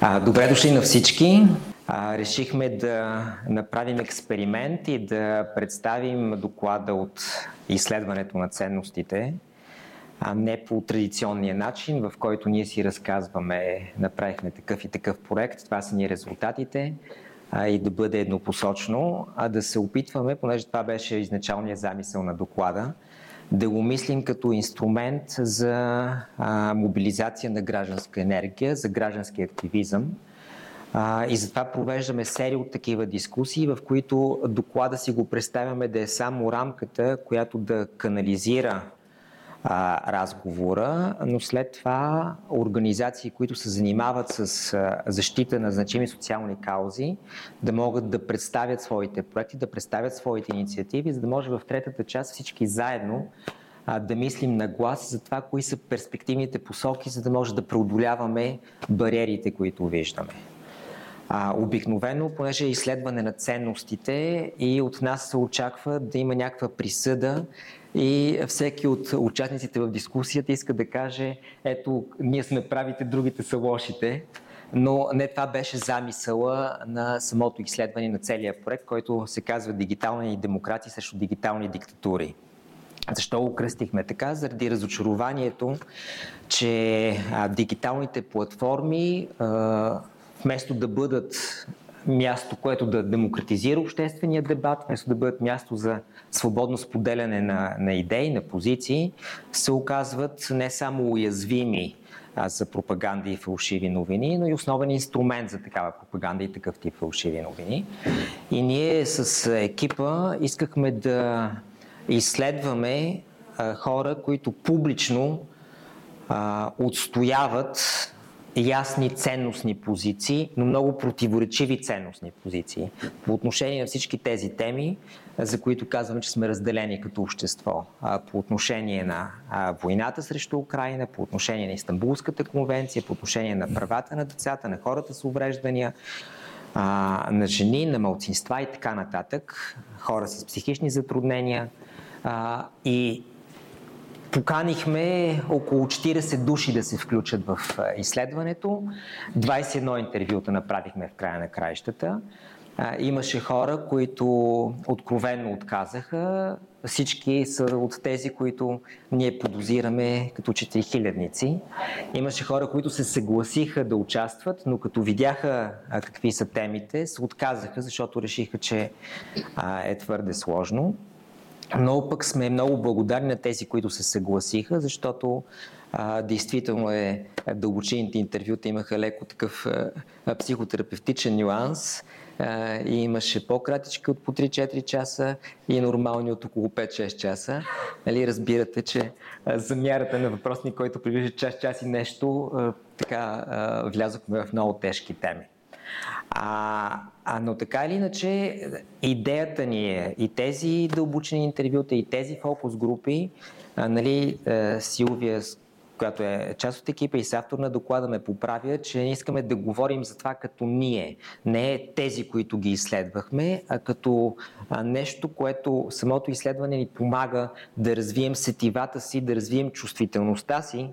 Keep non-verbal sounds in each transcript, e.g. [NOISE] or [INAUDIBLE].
Добре дошли на всички. Решихме да направим експеримент и да представим доклада от изследването на ценностите, а не по традиционния начин, в който ние си разказваме, направихме такъв и такъв проект, това са ни резултатите, а, и да бъде еднопосочно, а да се опитваме, понеже това беше изначалният замисъл на доклада, да го мислим като инструмент за а, мобилизация на гражданска енергия, за граждански активизъм. А, и затова провеждаме серия от такива дискусии, в които доклада си го представяме да е само рамката, която да канализира а, разговора, но след това организации, които се занимават с а, защита на значими социални каузи, да могат да представят своите проекти, да представят своите инициативи, за да може в третата част всички заедно а, да мислим на глас за това, кои са перспективните посоки, за да може да преодоляваме бариерите, които виждаме. А, обикновено, понеже е изследване на ценностите и от нас се очаква да има някаква присъда и всеки от участниците в дискусията иска да каже, ето, ние сме правите, другите са лошите. Но не това беше замисъла на самото изследване на целия проект, който се казва Дигитални демократи срещу дигитални диктатури. Защо го кръстихме така? Заради разочарованието, че дигиталните платформи вместо да бъдат място, което да демократизира обществения дебат, вместо да бъдат място за свободно споделяне на, на идеи, на позиции, се оказват не само уязвими а, за пропаганда и фалшиви новини, но и основен инструмент за такава пропаганда и такъв тип фалшиви новини. И ние с екипа искахме да изследваме а, хора, които публично а, отстояват ясни ценностни позиции, но много противоречиви ценностни позиции по отношение на всички тези теми, за които казваме, че сме разделени като общество. По отношение на войната срещу Украина, по отношение на Истанбулската конвенция, по отношение на правата на децата, на хората с увреждания, на жени, на малцинства и така нататък, хора с психични затруднения. И Поканихме около 40 души да се включат в изследването. 21 интервюта направихме в края на краищата. Имаше хора, които откровенно отказаха. Всички са от тези, които ние подозираме като четирихилядници. Имаше хора, които се съгласиха да участват, но като видяха какви са темите, се отказаха, защото решиха, че е твърде сложно. Но пък сме много благодарни на тези, които се съгласиха, защото а, действително е, дълбочините интервюта имаха леко такъв а, психотерапевтичен нюанс а, и имаше по-кратички от по 3-4 часа и нормални от около 5-6 часа. Нали, разбирате, че а, замярата на въпросник, който приближа час, час и нещо, а, така а, влязохме в много тежки теми. А, а, но така или иначе, идеята ни е и тези дълбочени интервюта, и тези фокус групи, а, нали, а, Силвия, която е част от екипа и с автор на доклада ме поправя, че не искаме да говорим за това като ние. Не е тези, които ги изследвахме, а като нещо, което самото изследване ни помага да развием сетивата си, да развием чувствителността си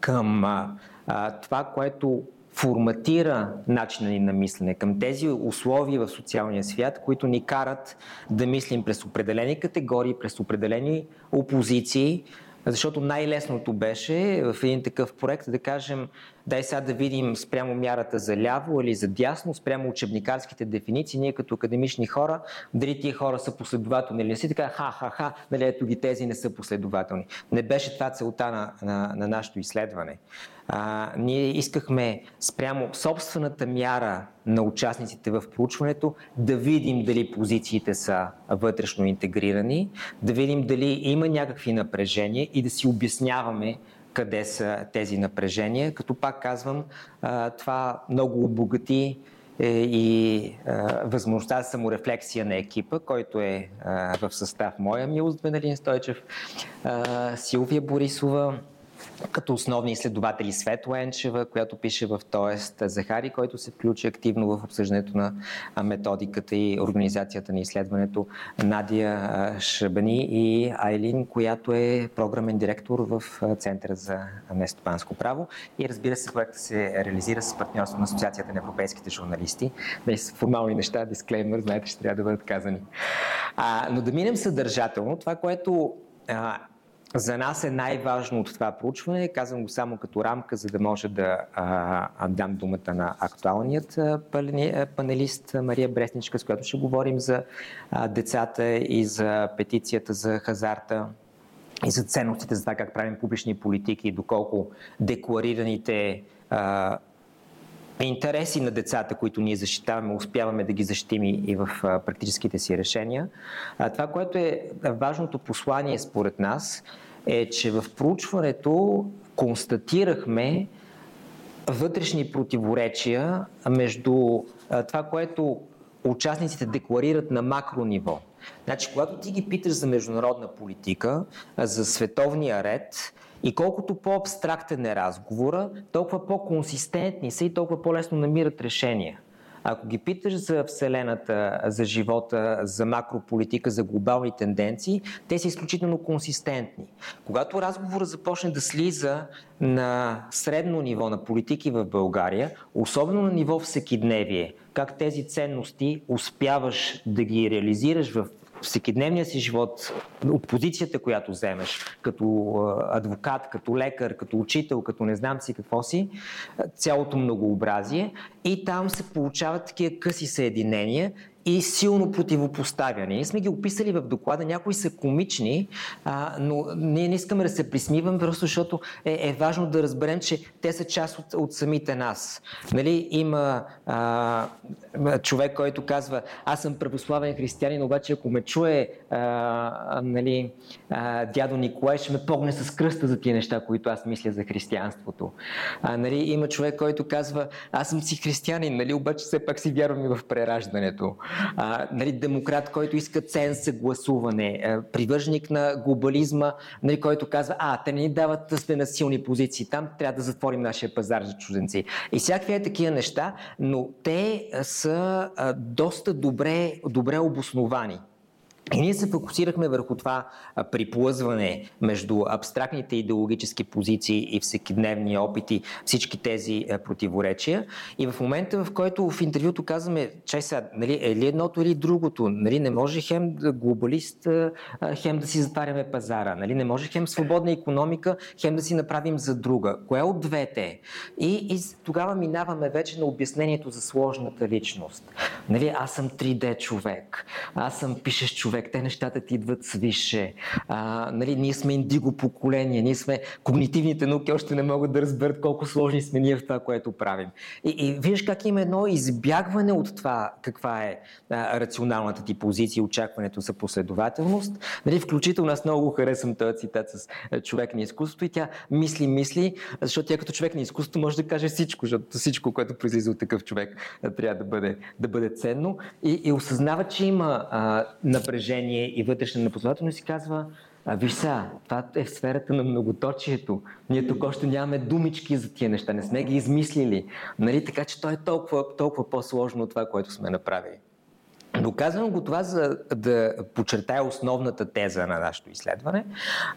към а, това, което форматира начина ни на мислене към тези условия в социалния свят, които ни карат да мислим през определени категории, през определени опозиции, защото най-лесното беше в един такъв проект да кажем, дай сега да видим спрямо мярата за ляво или за дясно, спрямо учебникарските дефиниции, ние като академични хора, дали тия хора са последователни или не си, така ха-ха-ха, нали ето ги тези не са последователни. Не беше това целта на, на, на нашето изследване. А, ние искахме спрямо собствената мяра на участниците в проучването да видим дали позициите са вътрешно интегрирани, да видим дали има някакви напрежения и да си обясняваме къде са тези напрежения. Като пак казвам, това много обогати е, и възможността за саморефлексия на екипа, който е в състав моя Милост Венелин Стойчев, Силвия Борисова, като основни изследователи Светла Енчева, която пише в Тоест, Захари, който се включи активно в обсъждането на методиката и организацията на изследването, Надя Шабани и Айлин, която е програмен директор в Центъра за нестопанско право. И разбира се, проектът се реализира с партньорство на Асоциацията на европейските журналисти. Без формални неща, дисклеймер, знаете, ще трябва да бъдат казани. А, но да минем съдържателно. Това, което а, за нас е най-важно от това проучване, казвам го само като рамка, за да може да а, дам думата на актуалният панелист Мария Бресничка, с която ще говорим за а, децата и за петицията за хазарта и за ценностите за това как правим публични политики доколко декларираните а, интереси на децата, които ние защитаваме, успяваме да ги защитим и в практическите си решения. Това, което е важното послание според нас, е, че в проучването констатирахме вътрешни противоречия между това, което участниците декларират на макро ниво. Значи, когато ти ги питаш за международна политика, за световния ред, и колкото по-абстрактен е разговора, толкова по-консистентни са и толкова по-лесно намират решения. Ако ги питаш за Вселената, за живота, за макрополитика, за глобални тенденции, те са изключително консистентни. Когато разговорът започне да слиза на средно ниво на политики в България, особено на ниво всекидневие, как тези ценности успяваш да ги реализираш в всекидневния си живот, от позицията, която вземеш, като адвокат, като лекар, като учител, като не знам си какво си, цялото многообразие. И там се получават такива къси съединения и силно противопоставяне. Ние сме ги описали в доклада, някои са комични, а, но ние не искаме да се присмивам, просто защото е, е важно да разберем, че те са част от, от самите нас. Нали, има а, човек, който казва, аз съм православен християнин, обаче ако ме чуе а, нали, а, дядо Николай, ще ме погне с кръста за тия неща, които аз мисля за християнството. А, нали, има човек, който казва, аз съм си християнин, нали, обаче все пак си вярвам и в прераждането а, нали, демократ, който иска ценз гласуване, а, привърженик на глобализма, нали, който казва, а, те не ни дават да сме на силни позиции, там трябва да затворим нашия пазар за чужденци. И всякакви е такива неща, но те са а, доста добре, добре обосновани. И ние се фокусирахме върху това приплъзване между абстрактните идеологически позиции и всекидневни опити, всички тези противоречия. И в момента, в който в интервюто казваме, че сега, нали, е ли едното или другото, нали, не може хем глобалист, хем да си затваряме пазара, нали, не може хем свободна економика, хем да си направим за друга. Кое от двете? И, и тогава минаваме вече на обяснението за сложната личност. Нали, аз съм 3D човек, аз съм пишещ човек, човек, те нещата ти идват свише. А, нали, ние сме индиго поколение, ние сме когнитивните науки, още не могат да разберат колко сложни сме ние в това, което правим. И, и виждаш как има едно избягване от това, каква е а, рационалната ти позиция, очакването за последователност. Нали, включително аз много харесвам този цитат с човек на изкуството и тя мисли, мисли, защото тя като човек на изкуството може да каже всичко, защото всичко, което произлиза от такъв човек, трябва да бъде, да бъде ценно и, и осъзнава, че има а, напрежение напрежение и вътрешна непознавателност и казва, виж сега, това е в сферата на многоточието. Ние тук още нямаме думички за тия неща, не сме ги измислили. Нали? Така че то е толкова, толкова по-сложно от това, което сме направили. Но казвам го това, за да подчертая основната теза на нашето изследване.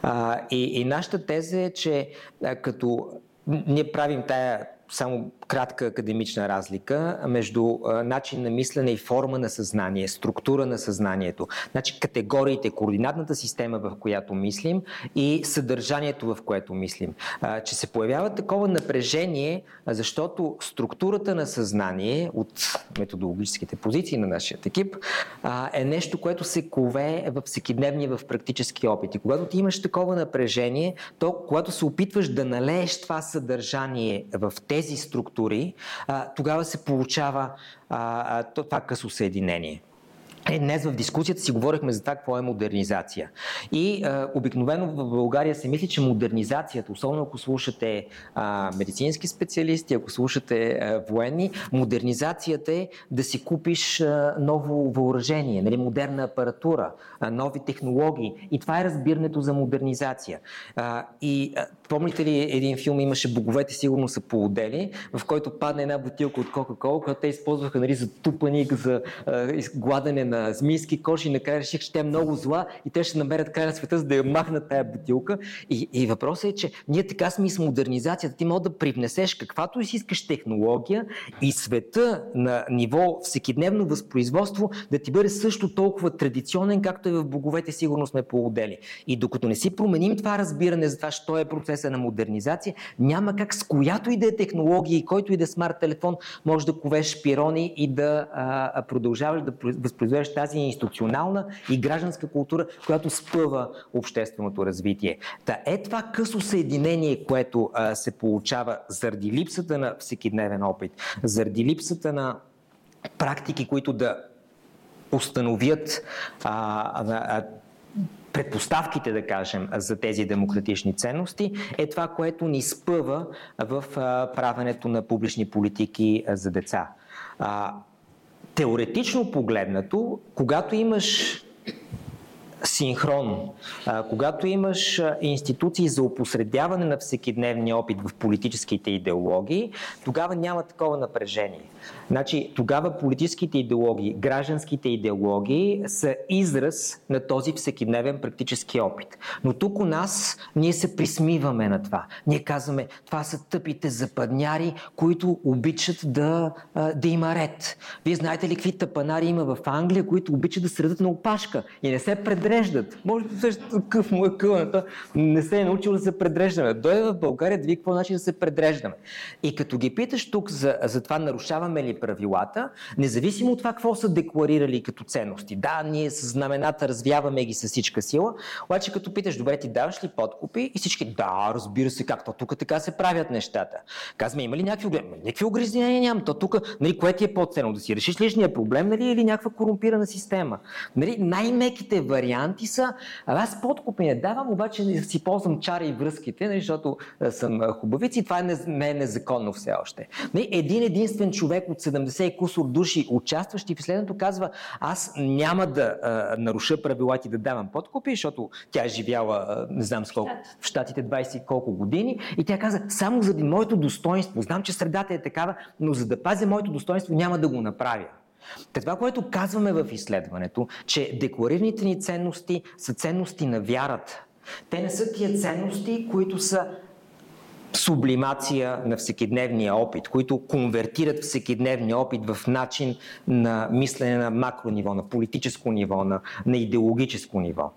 А, и, и нашата теза е, че а, като ние правим тая само кратка академична разлика между начин на мислене и форма на съзнание, структура на съзнанието. Значи категориите, координатната система, в която мислим и съдържанието, в което мислим. Че се появява такова напрежение, защото структурата на съзнание от методологическите позиции на нашия екип е нещо, което се кове в всекидневни, в практически опити. Когато ти имаш такова напрежение, то когато се опитваш да налееш това съдържание в тези структури, а, тогава се получава а, това късо съединение. Е, днес в дискусията си говорихме за това какво е модернизация. И а, обикновено в България се мисли, че модернизацията, особено ако слушате а, медицински специалисти, ако слушате а, военни, модернизацията е да си купиш а, ново въоръжение, нали, модерна апаратура, а, нови технологии. И това е разбирането за модернизация. А, и а, помните ли един филм имаше Боговете сигурно са поодели, в който падне една бутилка от Кока-Кола, която те използваха нали, за тупаник, за а, гладене на змийски кожи и накрая реших, че тя е много зла и те ще намерят край на света, за да я махнат тая бутилка. И, и въпросът е, че ние така сме и с модернизацията. Ти мога да привнесеш каквато си искаш технология и света на ниво всекидневно възпроизводство да ти бъде също толкова традиционен, както е в боговете сигурно сме поудели. И докато не си променим това разбиране за това, що е процеса на модернизация, няма как с която и да е технология и който и да е смарт телефон може да ковеш пирони и да а, продължаваш да възпроизвеждаш тази институционална и гражданска култура, която спъва общественото развитие. Та е това късо съединение, което а, се получава заради липсата на всекидневен опит, заради липсата на практики, които да установят а, а, предпоставките, да кажем, за тези демократични ценности, е това, което ни спъва в правенето на публични политики за деца. Теоретично погледнато, когато имаш синхрон, когато имаш институции за опосредяване на всекидневния опит в политическите идеологии, тогава няма такова напрежение. Значи, тогава политическите идеологии, гражданските идеологии са израз на този всекидневен практически опит. Но тук у нас ние се присмиваме на това. Ние казваме, това са тъпите западняри, които обичат да, да има ред. Вие знаете ли какви тъпанари има в Англия, които обичат да средат на опашка и не се предреждат. Може да също къв му е кълната, не се е научил да се предреждаме. Дойде в България да ви какво значи да се предреждаме. И като ги питаш тук за, за това нарушаваме ли правилата, независимо от това какво са декларирали като ценности. Да, ние с знамената развяваме ги с всичка сила, обаче като питаш, добре, ти даваш ли подкупи? И всички, да, разбира се, как то тук така се правят нещата. Казваме, има ли някакви ограничения? Някакви ограничения нямам. То тук, нали, кое ти е по-ценно? Да си решиш личния проблем, нали, или някаква корумпирана система? Нали, най-меките варианти са, аз подкупи не давам, обаче си ползвам чара и връзките, нали, защото съм хубавици и това е не, не е незаконно все още. Нали, един единствен човек от 70 и кусор души участващи в изследването казва, аз няма да а, наруша правилата и да давам подкупи, защото тя е живяла, а, не знам с колко, в Штатите 20 колко години и тя каза, само заради моето достоинство, знам, че средата е такава, но за да пазя моето достоинство няма да го направя. Та това, което казваме в изследването, че декларираните ни ценности са ценности на вярата. Те не са тия ценности, които са сублимация на всекидневния опит, които конвертират всекидневния опит в начин на мислене на макро ниво, на политическо ниво, на, на идеологическо ниво.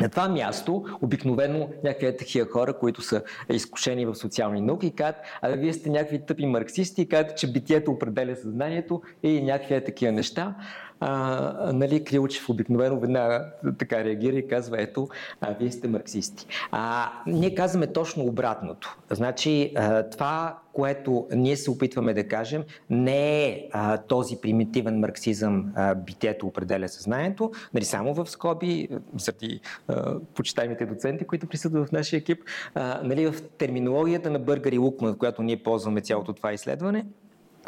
На това място обикновено някакви такива хора, които са изкушени в социални науки казват, а вие сте някакви тъпи марксисти казват, че битието определя съзнанието и някакви такива неща а, нали, Крилчев обикновено веднага така реагира и казва, ето, а, вие сте марксисти. А, ние казваме точно обратното. Значи, а, това, което ние се опитваме да кажем, не е а, този примитивен марксизъм а, битието определя съзнанието, нали, само в скоби, заради почитаемите доценти, които присъдват в нашия екип, а, нали, в терминологията на Бъргър и в която ние ползваме цялото това изследване,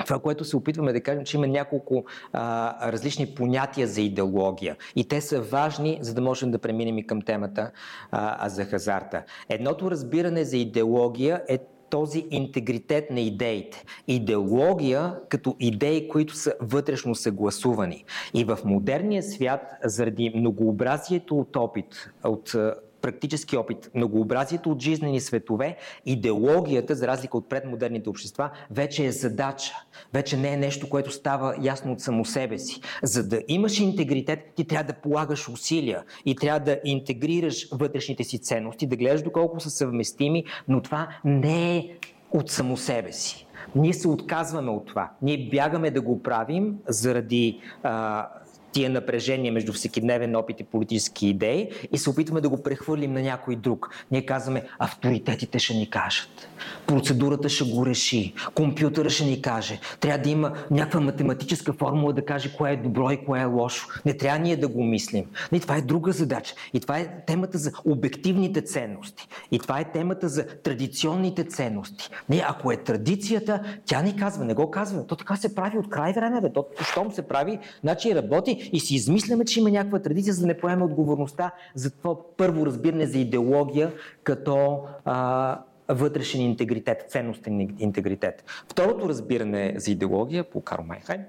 това, което се опитваме да кажем, че има няколко а, различни понятия за идеология и те са важни, за да можем да преминем и към темата а, за хазарта. Едното разбиране за идеология е този интегритет на идеите. Идеология като идеи, които са вътрешно съгласувани. И в модерния свят, заради многообразието от опит, от практически опит, многообразието от жизнени светове, идеологията, за разлика от предмодерните общества, вече е задача. Вече не е нещо, което става ясно от само себе си. За да имаш интегритет, ти трябва да полагаш усилия и трябва да интегрираш вътрешните си ценности, да гледаш доколко са съвместими, но това не е от само себе си. Ние се отказваме от това. Ние бягаме да го правим заради а, тия напрежения между всекидневен опит и политически идеи и се опитваме да го прехвърлим на някой друг. Ние казваме, авторитетите ще ни кажат, процедурата ще го реши, компютъра ще ни каже, трябва да има някаква математическа формула да каже кое е добро и кое е лошо. Не трябва ние да го мислим. И това е друга задача. И това е темата за обективните ценности. И това е темата за традиционните ценности. Не, ако е традицията, тя ни казва, не го казва. То така се прави от край време, бе. То, щом се прави, значи работи и си измисляме, че има някаква традиция, за да не поеме отговорността за това първо разбиране за идеология като а, вътрешен интегритет, ценностен интегритет. Второто разбиране за идеология по Карл Майнхайм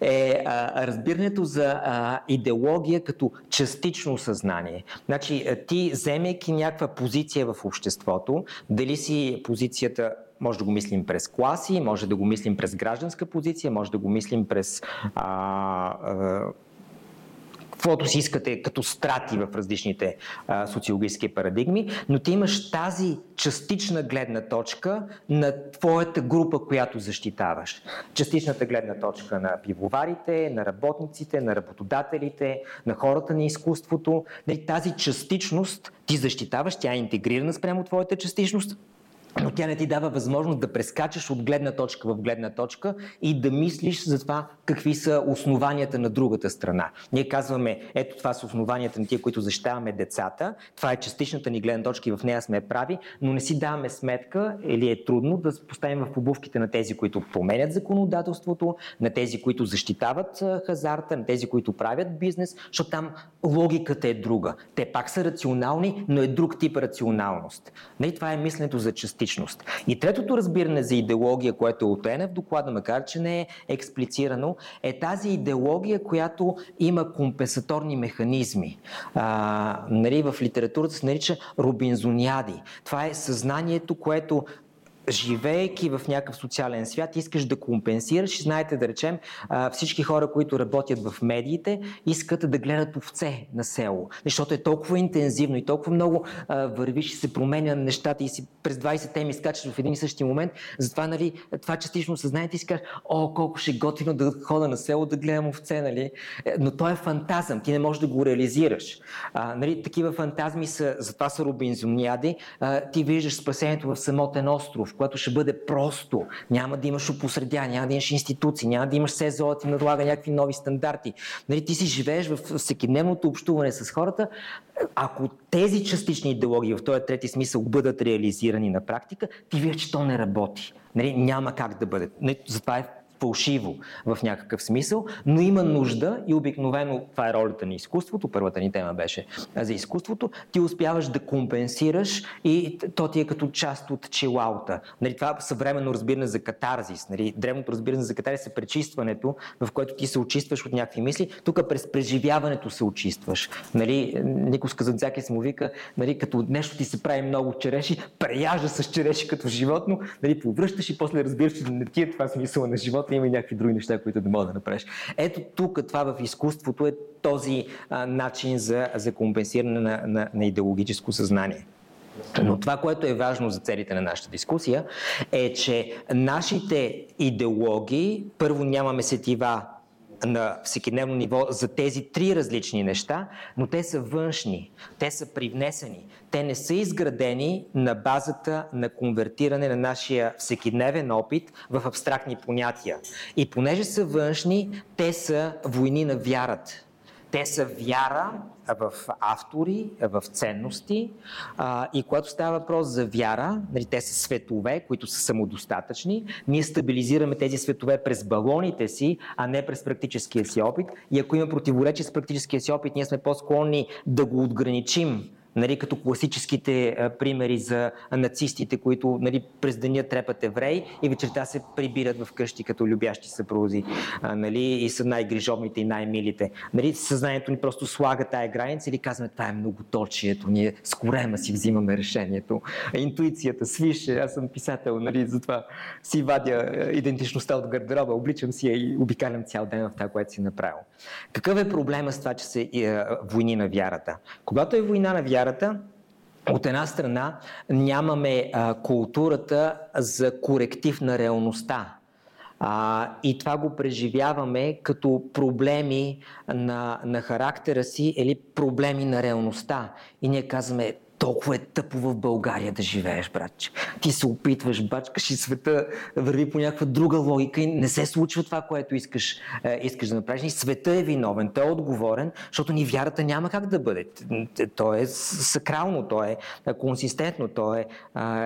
е а, разбирането за а, идеология като частично съзнание. Значи ти, вземайки някаква позиция в обществото, дали си позицията може да го мислим през класи, може да го мислим през гражданска позиция, може да го мислим през а, а, каквото си искате като страти в различните а, социологически парадигми, но ти имаш тази частична гледна точка на твоята група, която защитаваш. Частичната гледна точка на пивоварите, на работниците, на работодателите, на хората на изкуството. Нали, тази частичност ти защитаваш, тя е интегрирана спрямо твоята частичност, но тя не ти дава възможност да прескачаш от гледна точка в гледна точка и да мислиш за това какви са основанията на другата страна. Ние казваме, ето това са основанията на тия, които защитаваме децата, това е частичната ни гледна точка и в нея сме прави, но не си даваме сметка или е трудно да поставим в обувките на тези, които променят законодателството, на тези, които защитават хазарта, на тези, които правят бизнес, защото там логиката е друга. Те пак са рационални, но е друг тип рационалност. Не, това е мисленето за частичност. И третото разбиране за идеология, което е отене в доклада, макар че не е експлицирано, е тази идеология, която има компенсаторни механизми. А, нали, в литературата се нарича робинзониади. Това е съзнанието, което живеейки в някакъв социален свят, искаш да компенсираш знаете, да речем, всички хора, които работят в медиите, искат да гледат овце на село, защото е толкова интензивно и толкова много вървиш и се променя нещата и си през 20 теми скачаш в един и същи момент. Затова, нали, това частично съзнанието и си о, колко ще е готино да хода на село да гледам овце, нали? Е, но то е фантазъм, ти не можеш да го реализираш. А, нали, такива фантазми са, затова са робинзониади. А, ти виждаш спасението в самотен остров, което ще бъде просто. Няма да имаш опосредя, няма да имаш институции, няма да имаш СЕЗО, ти надлага някакви нови стандарти. Нали, ти си живееш в всекидневното общуване с хората. Ако тези частични идеологии в този трети смисъл бъдат реализирани на практика, ти виждаш, че то не работи. Нали, няма как да бъде. Нали, затова е фалшиво в някакъв смисъл, но има нужда и обикновено това е ролята на изкуството, първата ни тема беше за изкуството, ти успяваш да компенсираш и то ти е като част от чилаута. Нали, това съвременно разбиране за катарзис. Нали, древното разбиране за катарзис е пречистването, в което ти се очистваш от някакви мисли. Тук през преживяването се очистваш. Нали, Никос Казанцакис му вика, нали, като нещо ти се прави много череши, преяжда с череши като животно, нали, повръщаш и после разбираш, че не ти е това смисъл на живота има и някакви други неща, които да мога да направиш. Ето тук това в изкуството е този а, начин за, за компенсиране на, на, на идеологическо съзнание. Но това, което е важно за целите на нашата дискусия, е, че нашите идеологии, първо нямаме сетива на всекидневно ниво за тези три различни неща, но те са външни, те са привнесени. Те не са изградени на базата на конвертиране на нашия всекидневен опит в абстрактни понятия. И понеже са външни, те са войни на вярата. Те са вяра в автори, в ценности. А, и когато става въпрос за вяра, нали, те са светове, които са самодостатъчни, ние стабилизираме тези светове през балоните си, а не през практическия си опит. И ако има противоречие с практическия си опит, ние сме по-склонни да го отграничим нали, като класическите а, примери за нацистите, които нали, през деня трепат евреи и вечерта се прибират в къщи като любящи съпрузи а, нали, и са най-грижовните и най-милите. Нали, съзнанието ни просто слага тая граница или казваме, това е много точието, ние с корема си взимаме решението. Интуицията, свише, аз съм писател, нали, затова си вадя идентичността от гардероба, обличам си я и обикалям цял ден в това, което си направил. Какъв е проблема с това, че са е, войни на вярата? Когато е война на вярата, вярата, от една страна нямаме а, културата за коректив на реалността. А, и това го преживяваме като проблеми на, на характера си или проблеми на реалността. И ние казваме, толкова е тъпо в България да живееш, братче. Ти се опитваш, бачкаш и света върви по някаква друга логика и не се случва това, което искаш, е, искаш да направиш. И света е виновен, той е отговорен, защото ни вярата няма как да бъде. То е сакрално, то е консистентно, то е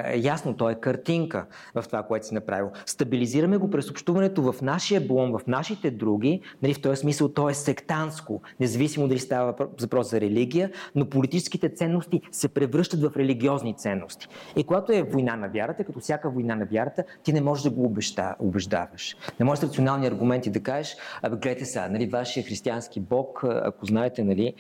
е ясно, то е картинка в това, което си направил. Стабилизираме го през общуването в нашия блом, в нашите други, нали, в този смисъл то е сектанско, независимо дали става въпрос за религия, но политическите ценности се превръщат в религиозни ценности. И когато е война на вярата, като всяка война на вярата, ти не можеш да го убежда, убеждаваш. Не можеш с рационални аргументи да кажеш, абе, гледайте сега, нали, вашия християнски бог, ако знаете, нали,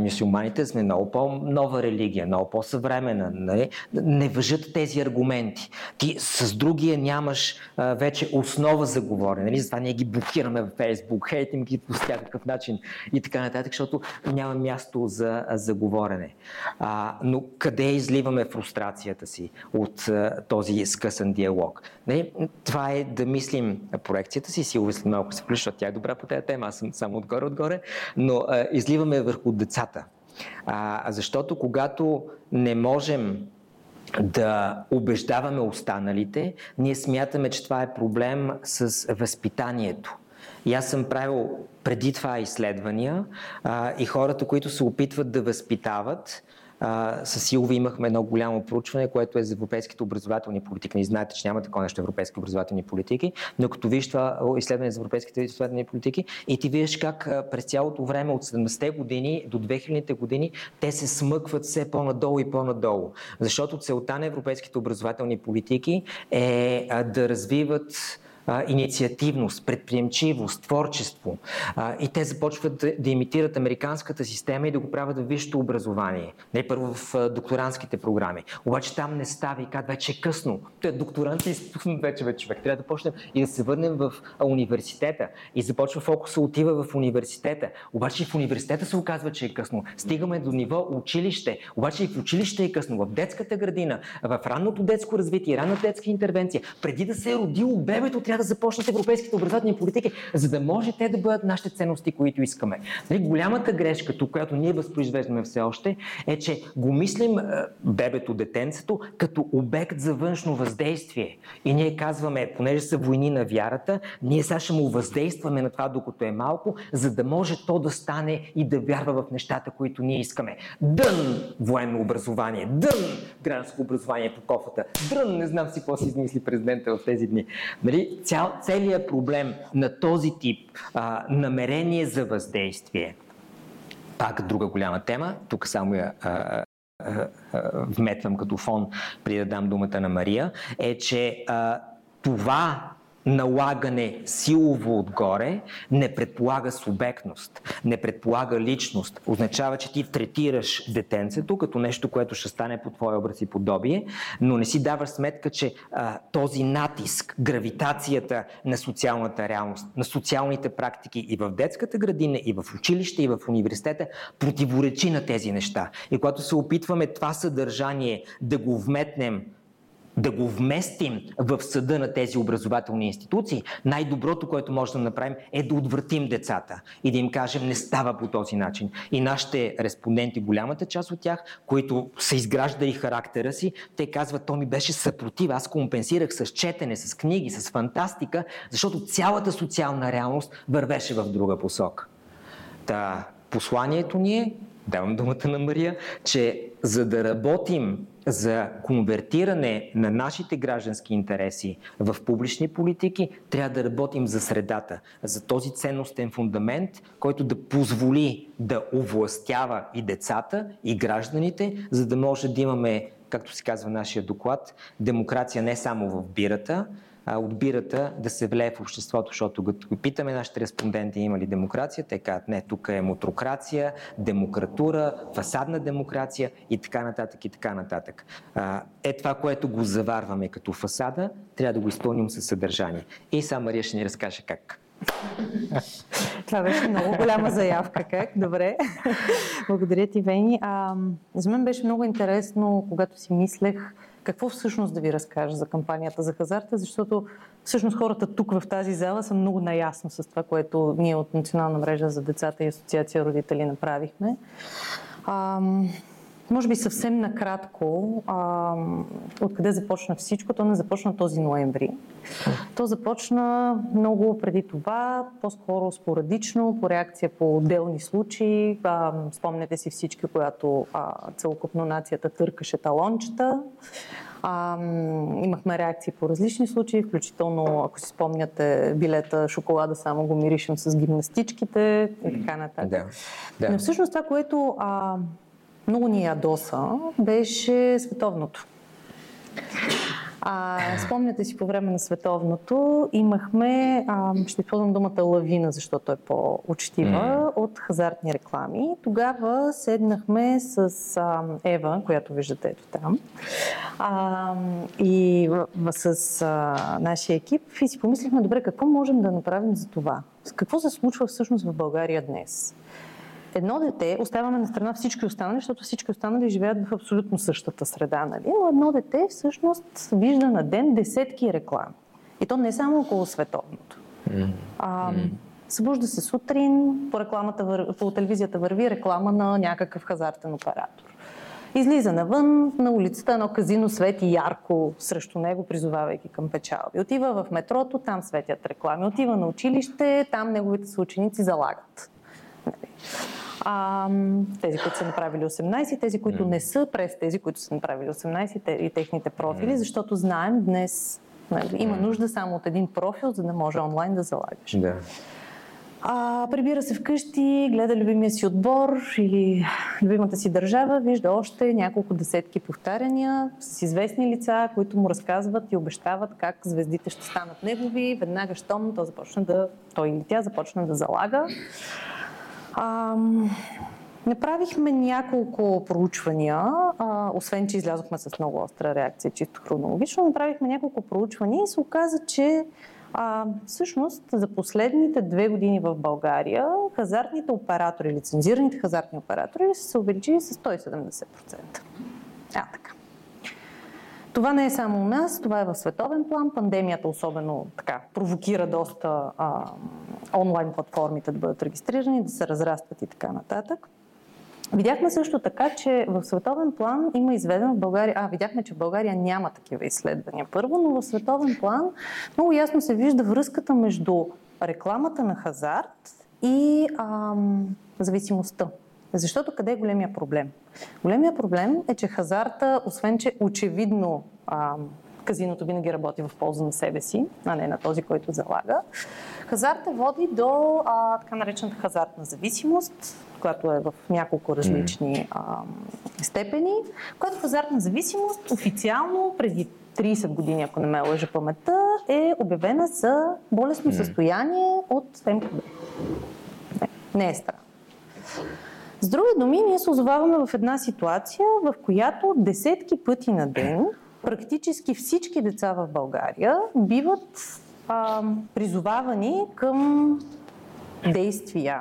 мюсюлманите сме много по-нова религия, много по-съвременна. Нали? Не въжат тези аргументи. Ти с другия нямаш а, вече основа за говорене. Нали? Затова ние ги блокираме в Фейсбук, хейтим ги по всякакъв начин и така нататък, защото няма място за, за говорене. А, но къде изливаме фрустрацията си от а, този скъсан диалог? Не, това е да мислим проекцията си, силови след малко се включва, тя е добра по тази тема, аз съм само отгоре-отгоре, но а, изливаме върху децата. А, защото когато не можем да убеждаваме останалите, ние смятаме, че това е проблем с възпитанието. И аз съм правил преди това изследвания а, и хората, които се опитват да възпитават, със Силови имахме едно голямо проучване, което е за европейските образователни политики. Не знаете, че няма такова нещо европейски образователни политики, но като виж това изследване за европейските образователни политики и ти виждаш как през цялото време от 70-те години до 2000-те години те се смъкват все по-надолу и по-надолу. Защото целта на европейските образователни политики е да развиват инициативност, предприемчивост, творчество. А, и те започват да, да имитират американската система и да го правят в висшето образование. Не първо в а, докторантските програми. Обаче там не става и как вече е късно. Те докторанти изпуснат [LAUGHS] вече, вече човек. Трябва да почнем и да се върнем в университета. И започва фокуса отива в университета. Обаче и в университета се оказва, че е късно. Стигаме до ниво училище. Обаче и в училище е късно. В детската градина, в ранното детско развитие, ранната детска интервенция. Преди да се е родило бебето, трябва трябва да започнат европейските образователни политики, за да може те да бъдат нашите ценности, които искаме. Нали, голямата грешка, тук, която ние възпроизвеждаме все още, е, че го мислим бебето, детенцето, като обект за външно въздействие. И ние казваме, понеже са войни на вярата, ние сега ще му въздействаме на това, докато е малко, за да може то да стане и да вярва в нещата, които ние искаме. Дън военно образование, дън гражданско образование по кофата, дън не знам си какво си измисли президента в тези дни. Нали? Цял, целият проблем на този тип а, намерение за въздействие, пак друга голяма тема, тук само я а, а, вметвам като фон, преди да дам думата на Мария, е, че а, това налагане силово отгоре не предполага субектност, не предполага личност. Означава, че ти третираш детенцето като нещо, което ще стане по твоя образ и подобие, но не си даваш сметка, че а, този натиск, гравитацията на социалната реалност, на социалните практики и в детската градина, и в училище, и в университета противоречи на тези неща. И когато се опитваме това съдържание да го вметнем да го вместим в съда на тези образователни институции, най-доброто, което може да направим е да отвратим децата и да им кажем не става по този начин. И нашите респонденти, голямата част от тях, които са изграждали характера си, те казват, то ми беше съпротив, аз компенсирах с четене, с книги, с фантастика, защото цялата социална реалност вървеше в друга посока. Та, посланието ни е, давам думата на Мария, че за да работим за конвертиране на нашите граждански интереси в публични политики, трябва да работим за средата, за този ценностен фундамент, който да позволи да овластява и децата, и гражданите, за да може да имаме, както се казва нашия доклад, демокрация не само в бирата, от бирата да се влее в обществото, защото като питаме нашите респонденти има ли демокрация, те казват не, тук е мутрокрация, демократура, фасадна демокрация и така нататък и така нататък. Е това, което го заварваме като фасада, трябва да го изпълним със съдържание. И сам Мария ще ни разкаже как. Това беше много голяма заявка. Как? Добре. Благодаря ти, Вени. А, за мен беше много интересно, когато си мислех какво всъщност да ви разкажа за кампанията за хазарта, защото всъщност хората тук в тази зала са много наясно с това, което ние от Национална мрежа за децата и Асоциация родители направихме. Ам, може би съвсем накратко, а, откъде започна всичко? То не започна този ноември. То започна много преди това, по-скоро спорадично, по реакция по отделни случаи. А, спомняте си всички, когато а, целокупно нацията търкаше талончета. А, имахме реакции по различни случаи, включително, ако си спомняте, билета шоколада само го миришем с гимнастичките и така нататък. Да, да. Но всъщност това, което а, много ни ядоса, беше световното. А, спомняте си по време на световното имахме, а, ще използвам думата лавина, защото е по-учтива, mm. от хазартни реклами. Тогава седнахме с а, Ева, която виждате ето там, а, и в, с а, нашия екип и си помислихме, добре, какво можем да направим за това? Какво се случва всъщност в България днес? Едно дете, оставяме на страна всички останали, защото всички останали живеят в абсолютно същата среда, нали? но едно дете всъщност вижда на ден десетки реклами. И то не е само около световното. Mm. А, събужда се сутрин, по, рекламата, по телевизията върви реклама на някакъв хазартен оператор. Излиза навън, на улицата едно казино свети ярко срещу него, призовавайки към печалби. Отива в метрото, там светят реклами. Отива на училище, там неговите съученици залагат. Нали? А, тези, които са направили 18, тези, които не са през тези, които са направили 18 и техните профили, защото знаем днес нали, има нужда само от един профил, за да може онлайн да залагаш. Да. А, прибира се вкъщи, гледа любимия си отбор или любимата си държава, вижда още няколко десетки повтаряния с известни лица, които му разказват и обещават как звездите ще станат негови. Веднага, щом то започна да, той или тя започна да залага. А, направихме няколко проучвания, а, освен че излязохме с много остра реакция, чисто хронологично, направихме няколко проучвания и се оказа, че а, всъщност за последните две години в България хазартните оператори, лицензираните хазартни оператори са се увеличили с 170%. А, така. Това не е само у нас, това е в световен план. Пандемията особено така провокира доста а, онлайн платформите да бъдат регистрирани, да се разрастват и така нататък. Видяхме също така, че в световен план има изведено в България, а видяхме, че в България няма такива изследвания първо, но в световен план много ясно се вижда връзката между рекламата на хазарт и ам, зависимостта. Защото къде е големия проблем? Големия проблем е, че хазарта, освен че очевидно а, казиното винаги работи в полза на себе си, а не на този, който залага, хазарта води до а, така наречената хазартна зависимост, която е в няколко различни а, степени, която хазартна зависимост официално преди 30 години, ако не ме лъжа паметта, е обявена за болестно състояние от МКБ. Не, не е странно. С други думи, ние се озоваваме в една ситуация, в която десетки пъти на ден практически всички деца в България биват а, призовавани към действия,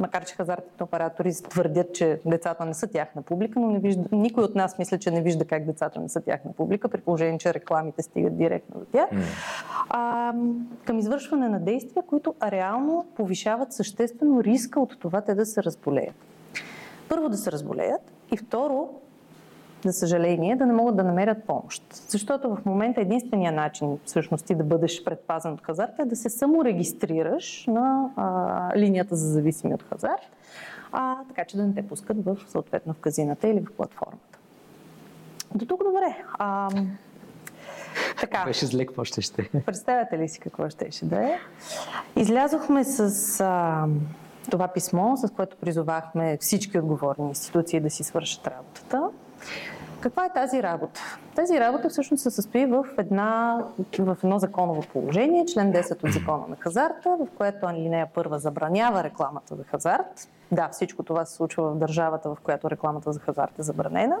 макар че хазартните оператори твърдят, че децата не са тяхна публика, но не вижда, никой от нас мисля, че не вижда как децата не са тяхна публика, при положение, че рекламите стигат директно до тях, а, към извършване на действия, които реално повишават съществено риска от това те да се разболеят. Първо да се разболеят и второ, за съжаление, да не могат да намерят помощ. Защото в момента единствения начин всъщност ти да бъдеш предпазен от хазарта е да се саморегистрираш на а, линията за зависими от хазарт, а, така че да не те пускат в, съответно в казината или в платформата. До тук добре. А, така. [LAUGHS] Беше зле, какво ще ще? Представяте ли си какво ще ще да е? Излязохме с а, това писмо, с което призовахме всички отговорни институции да си свършат работата. Каква е тази работа? Тази работа всъщност се състои в, една, в едно законово положение, член 10 от закона на хазарта, в което алинея първа забранява рекламата за хазарт. Да, всичко това се случва в държавата, в която рекламата за хазарт е забранена.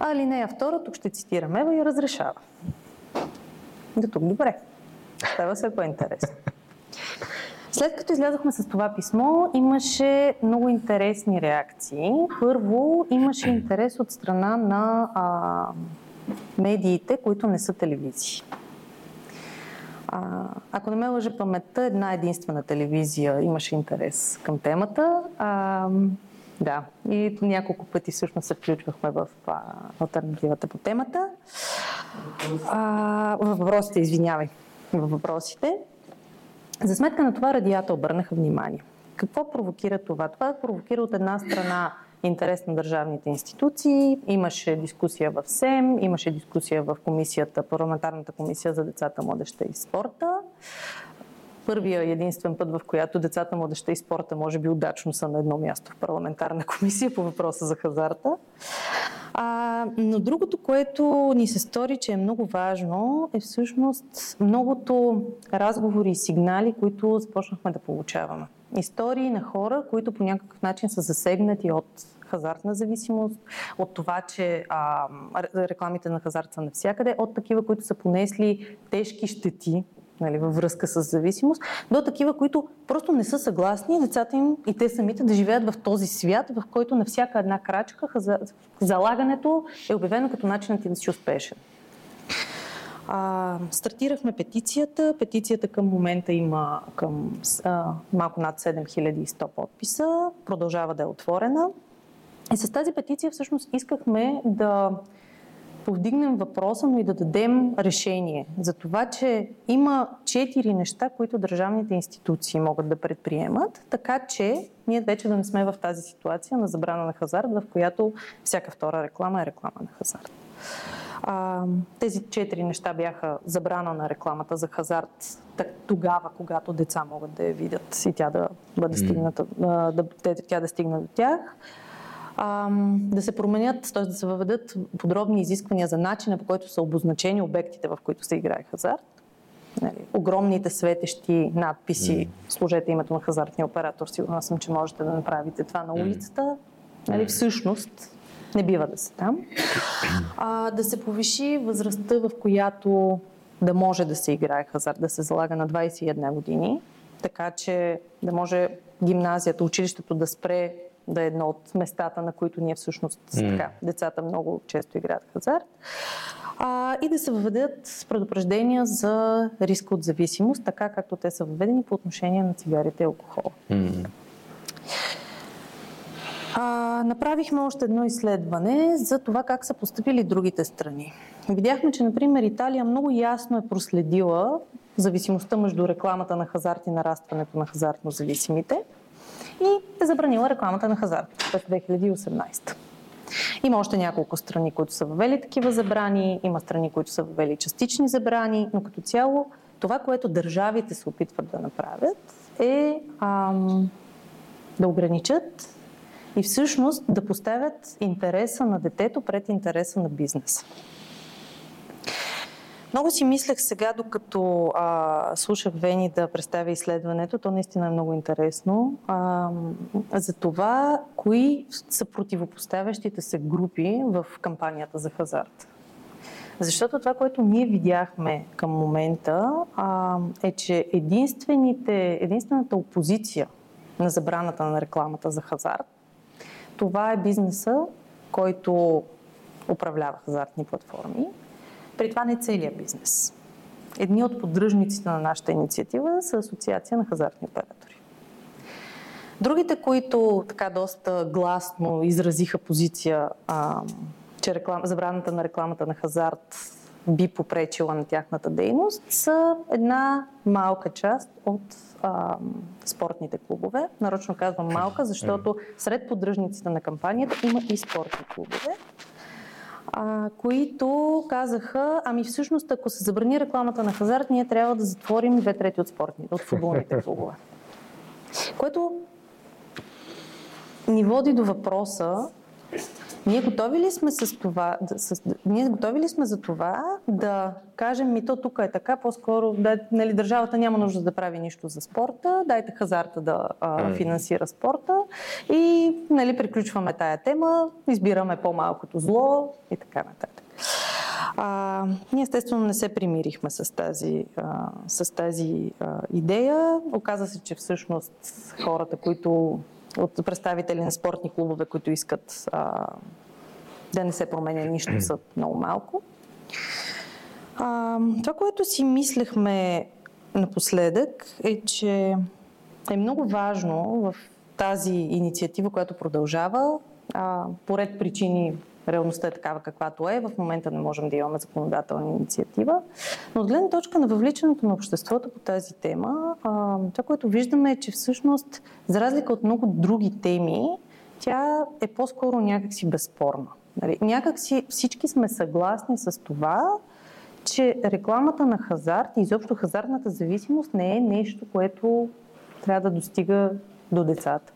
А алинея втора, тук ще цитирам Ева, я разрешава. До тук добре. Става се по-интересно. [LAUGHS] След като излязохме с това писмо, имаше много интересни реакции. Първо, имаше интерес от страна на а, медиите, които не са телевизии. А, ако не ме лъжа паметта, една единствена телевизия имаше интерес към темата. А, да, и няколко пъти всъщност се включвахме в альтернативата по темата. А, въпросите, извинявай, във въпросите. За сметка на това радията обърнаха внимание. Какво провокира това? Това провокира от една страна интерес на държавните институции. Имаше дискусия в СЕМ, имаше дискусия в комисията, парламентарната комисия за децата, младеща и спорта. Първия единствен път, в която децата, младеща и спорта може би удачно са на едно място в парламентарна комисия по въпроса за хазарта. А, но другото, което ни се стори, че е много важно, е всъщност многото разговори и сигнали, които започнахме да получаваме. Истории на хора, които по някакъв начин са засегнати от хазартна зависимост, от това, че а, рекламите на хазарт са навсякъде, от такива, които са понесли тежки щети нали, във връзка с зависимост, до такива, които просто не са съгласни децата им и те самите да живеят в този свят, в който на всяка една крачка залагането е обявено като начинът ти да си успешен. А, стартирахме петицията. Петицията към момента има към а, малко над 7100 подписа. Продължава да е отворена. И с тази петиция всъщност искахме да повдигнем въпроса, но и да дадем решение за това, че има четири неща, които държавните институции могат да предприемат, така че ние вече да не сме в тази ситуация на забрана на хазарт, в която всяка втора реклама е реклама на хазарт. А, тези четири неща бяха забрана на рекламата за хазарт тогава, когато деца могат да я видят и тя да бъде стигната, да, тя да стигне до тях да се променят, т.е. да се въведат подробни изисквания за начина по който са обозначени обектите, в които се играе хазарт. Нали, огромните светещи надписи, mm. служете името на хазартния оператор, сигурна съм, че можете да направите това на улицата. Нали, всъщност не бива да се там. [COUGHS] А, да се повиши възрастта, в която да може да се играе хазарт, да се залага на 21 години, така че да може гимназията, училището да спре да е едно от местата, на които ние всъщност mm. така, децата много често играят хазарт. А, и да се въведат предупреждения за риска от зависимост, така както те са въведени по отношение на цигарите и алкохол. Mm. А, направихме още едно изследване за това как са поступили другите страни. Видяхме, че, например, Италия много ясно е проследила зависимостта между рекламата на хазарт и нарастването на хазартно зависимите и е забранила рекламата на хазарт през 2018. Има още няколко страни, които са въвели такива забрани, има страни, които са въвели частични забрани, но като цяло това, което държавите се опитват да направят е ам, да ограничат и всъщност да поставят интереса на детето пред интереса на бизнеса. Много си мислех сега, докато а, слушах Вени да представя изследването, то наистина е много интересно, а, за това, кои са противопоставящите се групи в кампанията за хазарт. Защото това, което ние видяхме към момента, а, е, че единствените, единствената опозиция на забраната на рекламата за хазарт, това е бизнеса, който управлява хазартни платформи при това не целият бизнес. Едни от поддръжниците на нашата инициатива са Асоциация на хазартни оператори. Другите, които така доста гласно изразиха позиция, а, че реклам, забраната на рекламата на хазарт би попречила на тяхната дейност, са една малка част от а, спортните клубове. Нарочно казвам малка, защото сред поддръжниците на кампанията има и спортни клубове а, които казаха, ами всъщност ако се забрани рекламата на хазарт, ние трябва да затворим две трети от спортните, от футболните [LAUGHS] клубове. Което ни води до въпроса, ние готови ли сме с това, да, с, ние готови ли сме за това да кажем, ми то тук е така, по-скоро да, нали, държавата няма нужда да прави нищо за спорта, дайте хазарта да а, финансира спорта и нали, приключваме тая тема, избираме по-малкото зло и така нататък. А, ние естествено не се примирихме с тази, а, с тази а, идея. Оказа се, че всъщност хората, които от представители на спортни клубове, които искат а, да не се променя нищо, [CLEARS THROAT] са много малко. А, това, което си мислехме напоследък е, че е много важно в тази инициатива, която продължава, а, поред причини реалността е такава каквато е. В момента не можем да имаме законодателна инициатива. Но от гледна точка на въвличането на обществото по тази тема, това, което виждаме е, че всъщност, за разлика от много други теми, тя е по-скоро някакси безспорна. Нали? Някакси всички сме съгласни с това, че рекламата на хазарт и изобщо хазартната зависимост не е нещо, което трябва да достига до децата.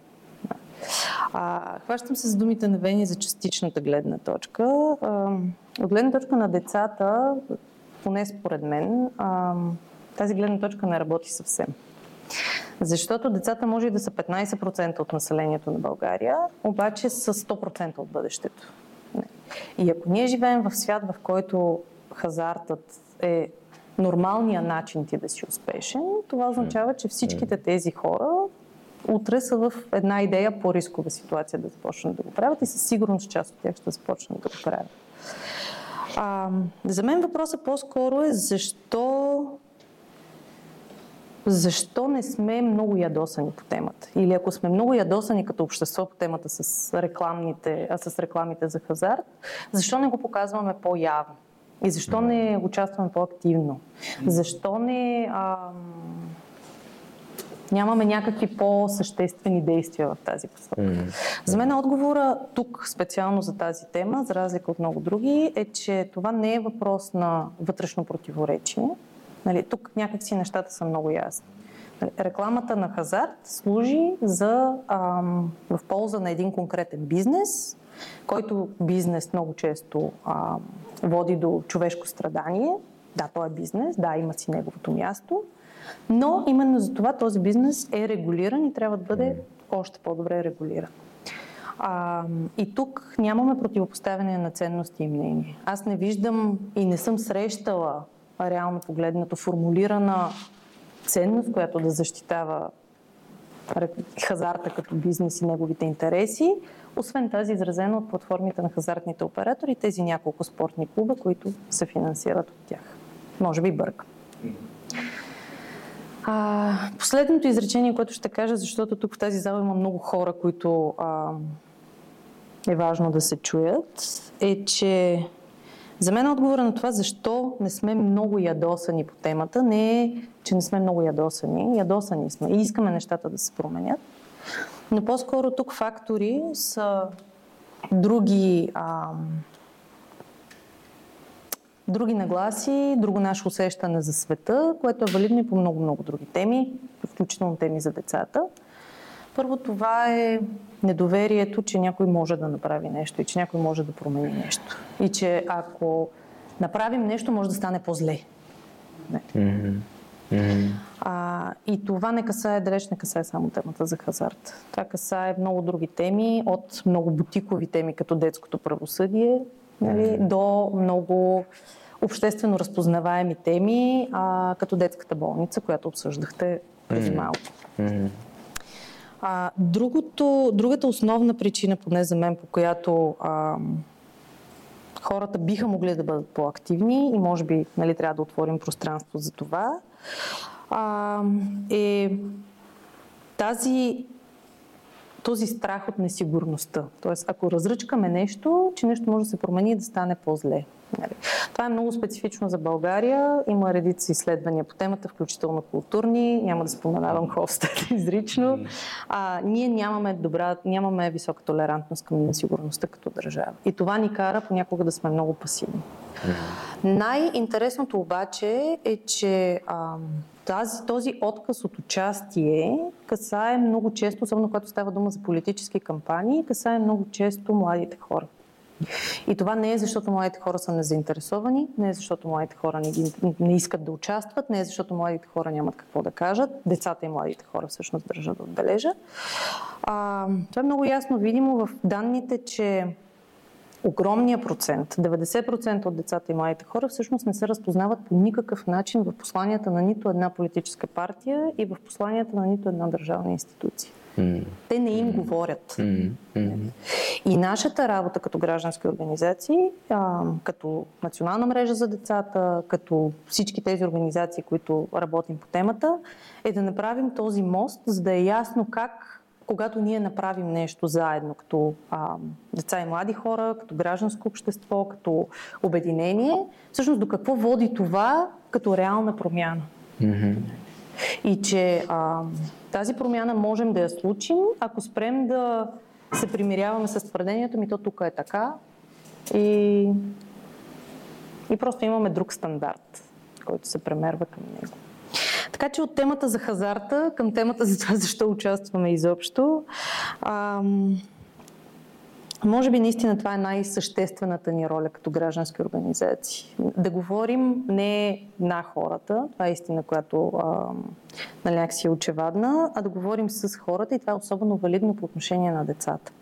А, хващам се с думите на Вени за частичната гледна точка. А, от гледна точка на децата, поне според мен, а, тази гледна точка не работи съвсем. Защото децата може и да са 15% от населението на България, обаче са 100% от бъдещето. И ако ние живеем в свят, в който хазартът е нормалният начин ти да си успешен, това означава, че всичките тези хора утре са в една идея по-рискова ситуация да започнат да го правят и със сигурност част от тях ще започнат да го правят. А, за мен въпросът по-скоро е защо защо не сме много ядосани по темата? Или ако сме много ядосани като общество по темата с рекламите, а с рекламите за хазарт, защо не го показваме по-явно? И защо не участваме по-активно? Защо не ам, нямаме някакви по-съществени действия в тази посока? Mm. За мен отговора тук специално за тази тема, за разлика от много други, е, че това не е въпрос на вътрешно противоречие. Нали, тук някакси нещата са много ясни. Нали, рекламата на хазарт служи за, ам, в полза на един конкретен бизнес, който бизнес много често а, води до човешко страдание. Да, той е бизнес, да, има си неговото място, но именно за това този бизнес е регулиран и трябва да бъде още по-добре регулиран. А, и тук нямаме противопоставяне на ценности и мнения. Аз не виждам и не съм срещала реално погледнато формулирана ценност, която да защитава хазарта като бизнес и неговите интереси, освен тази изразена от платформите на хазартните оператори, тези няколко спортни клуба, които се финансират от тях. Може би бъркам. А, последното изречение, което ще кажа, защото тук в тази зала има много хора, които а, е важно да се чуят, е, че за мен отговора на това защо не сме много ядосани по темата не е, че не сме много ядосани. Ядосани сме и искаме нещата да се променят. Но по-скоро тук фактори са други, а, други нагласи, друго наше усещане за света, което е валидно и по много-много други теми, включително теми за децата. Първо това е недоверието, че някой може да направи нещо и че някой може да промени нещо. И че ако направим нещо, може да стане по-зле. Mm-hmm. Mm-hmm. А, и това не касае, далеч не касае само темата за хазарт. Това касае много други теми, от много бутикови теми, като детското правосъдие, нали, mm-hmm. до много обществено разпознаваеми теми, а, като детската болница, която обсъждахте преди малко. Mm-hmm. А, другото, другата основна причина, поне за мен, по която а, хората биха могли да бъдат по-активни и може би нали, трябва да отворим пространство за това, а, е тази, този страх от несигурността. Тоест, ако разръчкаме нещо, че нещо може да се промени и да стане по-зле. Нали? Това е много специфично за България. Има редици изследвания по темата, включително културни. Няма да споменавам Ховстед [LAUGHS] изрично. А, ние нямаме, добра, нямаме висока толерантност към несигурността като държава. И това ни кара понякога да сме много пасивни. Най-интересното обаче е, че а, тази, този отказ от участие касае много често, особено когато става дума за политически кампании, касае много често младите хора. И това не е защото младите хора са незаинтересовани, не е защото младите хора не, не искат да участват, не е защото младите хора нямат какво да кажат. Децата и младите хора всъщност държат да отбележа. А, това е много ясно видимо в данните, че огромния процент, 90% от децата и младите хора всъщност не се разпознават по никакъв начин в посланията на нито една политическа партия и в посланията на нито една държавна институция. Mm. Те не им mm. говорят. Mm. Mm. И нашата работа като граждански организации, а, като Национална мрежа за децата, като всички тези организации, които работим по темата, е да направим този мост, за да е ясно как когато ние направим нещо заедно, като а, деца и млади хора, като гражданско общество, като обединение, всъщност до какво води това като реална промяна. Mm-hmm. И че а, тази промяна можем да я случим, ако спрем да се примиряваме с твърдението ми, то тук е така и, и просто имаме друг стандарт, който се премерва към него. Така че от темата за хазарта към темата за това защо участваме изобщо. Ам, може би наистина това е най-съществената ни роля като граждански организации. Да говорим не на хората, това е истина, която нали, някакси е очевадна, а да говорим с хората и това е особено валидно по отношение на децата.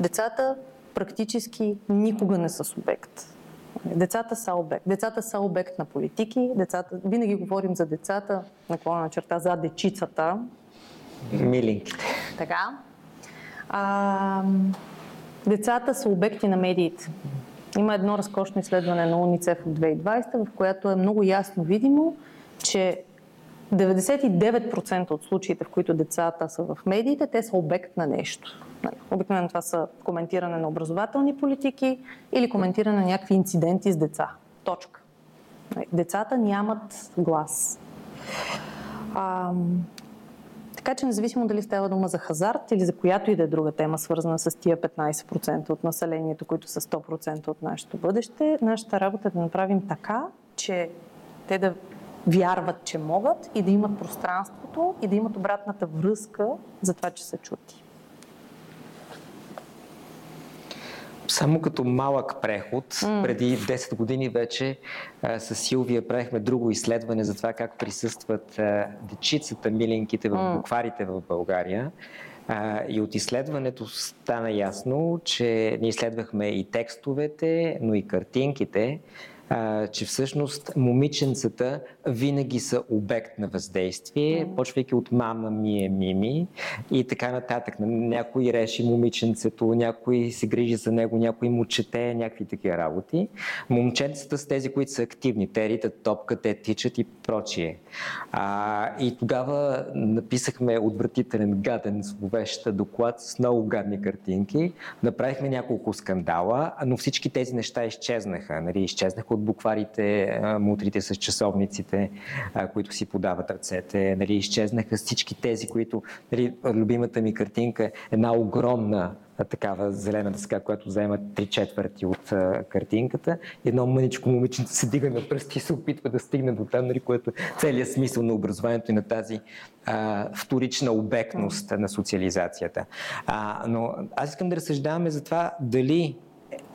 Децата практически никога не са субект. Децата са обект. Децата са обект на политики. Децата, винаги говорим за децата, наклона черта за дечицата. Милинките. Така. А, децата са обекти на медиите. Има едно разкошно изследване на УНИЦЕФ от 2020, в което е много ясно видимо, че 99% от случаите, в които децата са в медиите, те са обект на нещо. Нали, обикновено това са коментиране на образователни политики или коментиране на някакви инциденти с деца. Точка. Нали, децата нямат глас. А, така че независимо дали става дума за хазарт или за която и да е друга тема, свързана с тия 15% от населението, които са 100% от нашето бъдеще, нашата работа е да направим така, че те да вярват, че могат и да имат пространството и да имат обратната връзка за това, че са чути. Само като малък преход, mm. преди 10 години вече а, с Силвия правихме друго изследване за това как присъстват а, дечицата, миленките в букварите в България. А, и от изследването стана ясно, че ние изследвахме и текстовете, но и картинките а, че всъщност момиченцата винаги са обект на въздействие, mm. почвайки от мама ми е мими и така нататък. Някой реши момиченцето, някой се грижи за него, някой му чете, някакви такива работи. Момченцата са тези, които са активни. Те ритат топка, те тичат и прочие. А, и тогава написахме отвратителен, гаден, зловещ доклад с много гадни картинки. Направихме няколко скандала, но всички тези неща изчезнаха. Нали? Изчезнаха от букварите, мутрите с часовниците, които си подават ръцете. Нали, изчезнаха всички тези, които... Нали, любимата ми картинка е една огромна такава зелена дъска, която заема три четвърти от а, картинката. Едно мъничко момиченце се дига на пръсти и се опитва да стигне до там, нали, което е целият смисъл на образованието и на тази а, вторична обектност на социализацията. А, но аз искам да разсъждаваме за това дали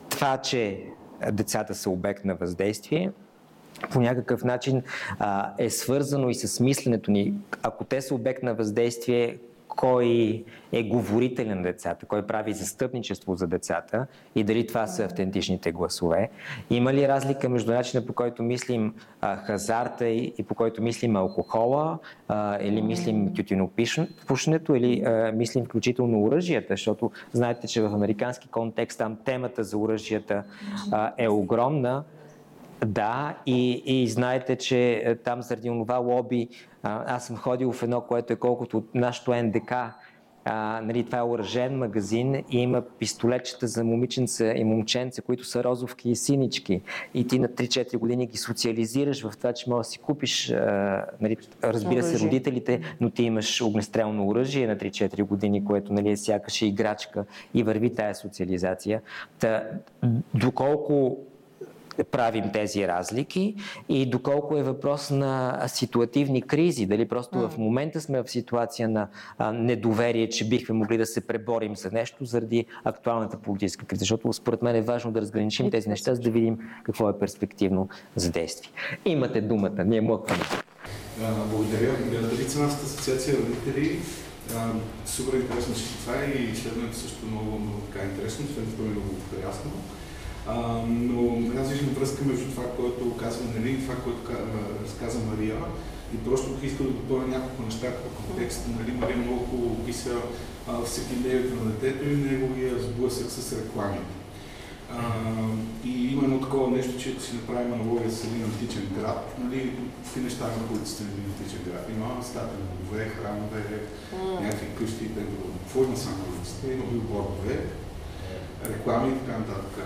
това, че децата са обект на въздействие, по някакъв начин а, е свързано и с мисленето ни. Ако те са обект на въздействие, кой е говорителен на децата, кой прави застъпничество за децата и дали това са автентичните гласове. Има ли разлика между начина по който мислим а, хазарта и, и по който мислим алкохола, а, или мислим тютюнопушенето, или а, мислим включително оръжията, защото знаете, че в американски контекст там темата за оръжията а, е огромна. Да, и, и знаете, че е, там заради това лоби, а, аз съм ходил в едно, което е колкото от нашото НДК, а, нали, това е оръжен магазин и има пистолетчета за момиченца и момченца, които са розовки и синички. И ти на 3-4 години ги социализираш в това, че можеш да си купиш, а, нали, разбира се, родителите, но ти имаш огнестрелно оръжие на 3-4 години, което нали, е сякаш играчка и върви тая социализация. Та, доколко правим тези разлики и доколко е въпрос на ситуативни кризи. Дали просто mm. в момента сме в ситуация на а, недоверие, че бихме могли да се преборим за нещо заради актуалната политическа криза. Защото според мен е важно да разграничим тези неща, за да видим какво е перспективно за действие. Имате думата, ние млъкваме. Благодаря. Дали цената асоциация родители супер интересно всичко това и изследването също много, много така интересно, това е много ясно. А, но аз виждам връзка между това, което казва Нали и това, което разказа Мария. И просто бих искал да допълня няколко неща по контекста. Нали, Мария много описа всеки на детето и неговия сблъсък с рекламите. И има едно такова нещо, че ако си направим аналогия с един античен град, нали, какви неща на улиците на един античен град? Има статни домове, храмове, някакви къщи, какво има само на улиците? Има билбордове, реклами и така нататък.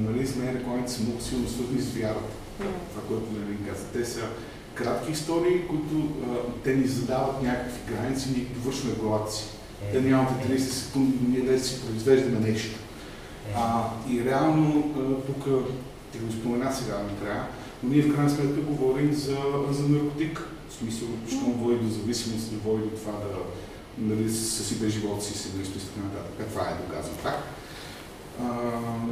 Нали, с мен рекламите са много силно свързани с вярата. Това, което нали, каза. Те са кратки истории, които те ни задават някакви граници, ние довършваме главата си. Те нямат 30 секунди, ние да си произвеждаме нещо. А, и реално тук, ти го спомена сега накрая, но ние в крайна сметка говорим за, за наркотик. В смисъл, щом води до зависимост, не води до това да нали, съсипе живота си, семейство и така нататък. Това е доказано так.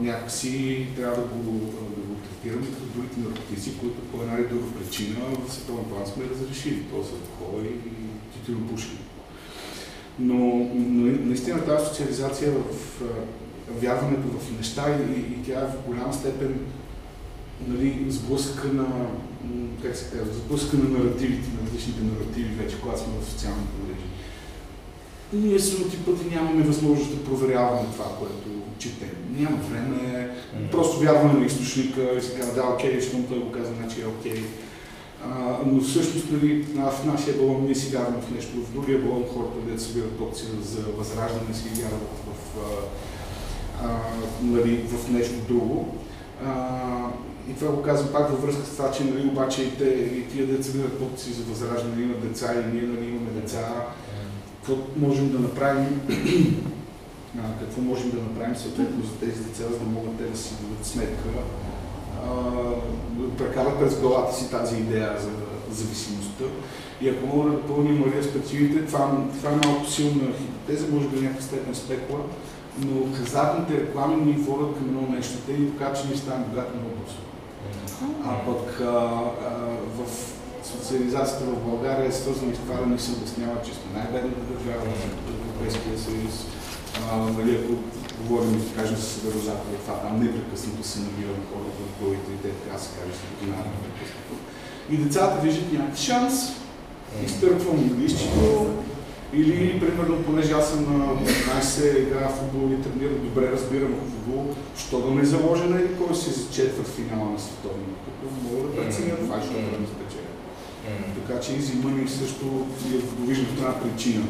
Някакси трябва да го, да го третираме като другите наркотици, които по една или друга причина в световен план сме разрешили. То са алкохола и тютюнопушене. Но, но наистина тази социализация в вярването в неща и, и тя е в голяма степен нали, сблъска на, как се казва, сблъска на наративите, на различните наративи, вече когато сме в социалните мрежи. Ние самоти пъти нямаме възможност да проверяваме това, което четем. Няма време, просто вярваме на източника и се казва, да, окей, щом той го каза, значи е окей. А, но всъщност нали, в нашия балон ние си вярваме в нещо, в другия балон хората, където събират опция за възраждане, си вярват в, а, нали, в нещо друго. А, и това го казвам пак във връзка с това, че нали, обаче и, те, и тия деца имат подписи за възраждане, имат деца и ние нали, имаме деца. Какво можем да направим? А, какво можем да направим съответно за тези деца, за да могат те да си дадат сметка, прекарат през главата си тази идея за зависимостта. И ако мога да допълня Мария с това, това е малко силна хипотеза, може би някаква степен спекула, но хазартните реклами ни водят към едно нещо. Те ни че ние ставаме богати много бързо. А пък а, а, в социализацията в България е свързана с това да ни се обяснява, че сме най-бедната държава в Европейския съюз. Нали, ако говорим, да кажем, с съдържатели, това там непрекъснато се набира на хората в главите и те, така се каже, се подинават непрекъснато. И децата виждат някакъв шанс, изтърпвам английското, или, примерно, понеже аз съм на 15 игра в футбол и тренирам, добре разбирам футбол, що да ме заложа на кой си за четвърт финала на световно. Като мога да преценя това, защото да ме спечеля. Така че Money също е го виждам в тази причина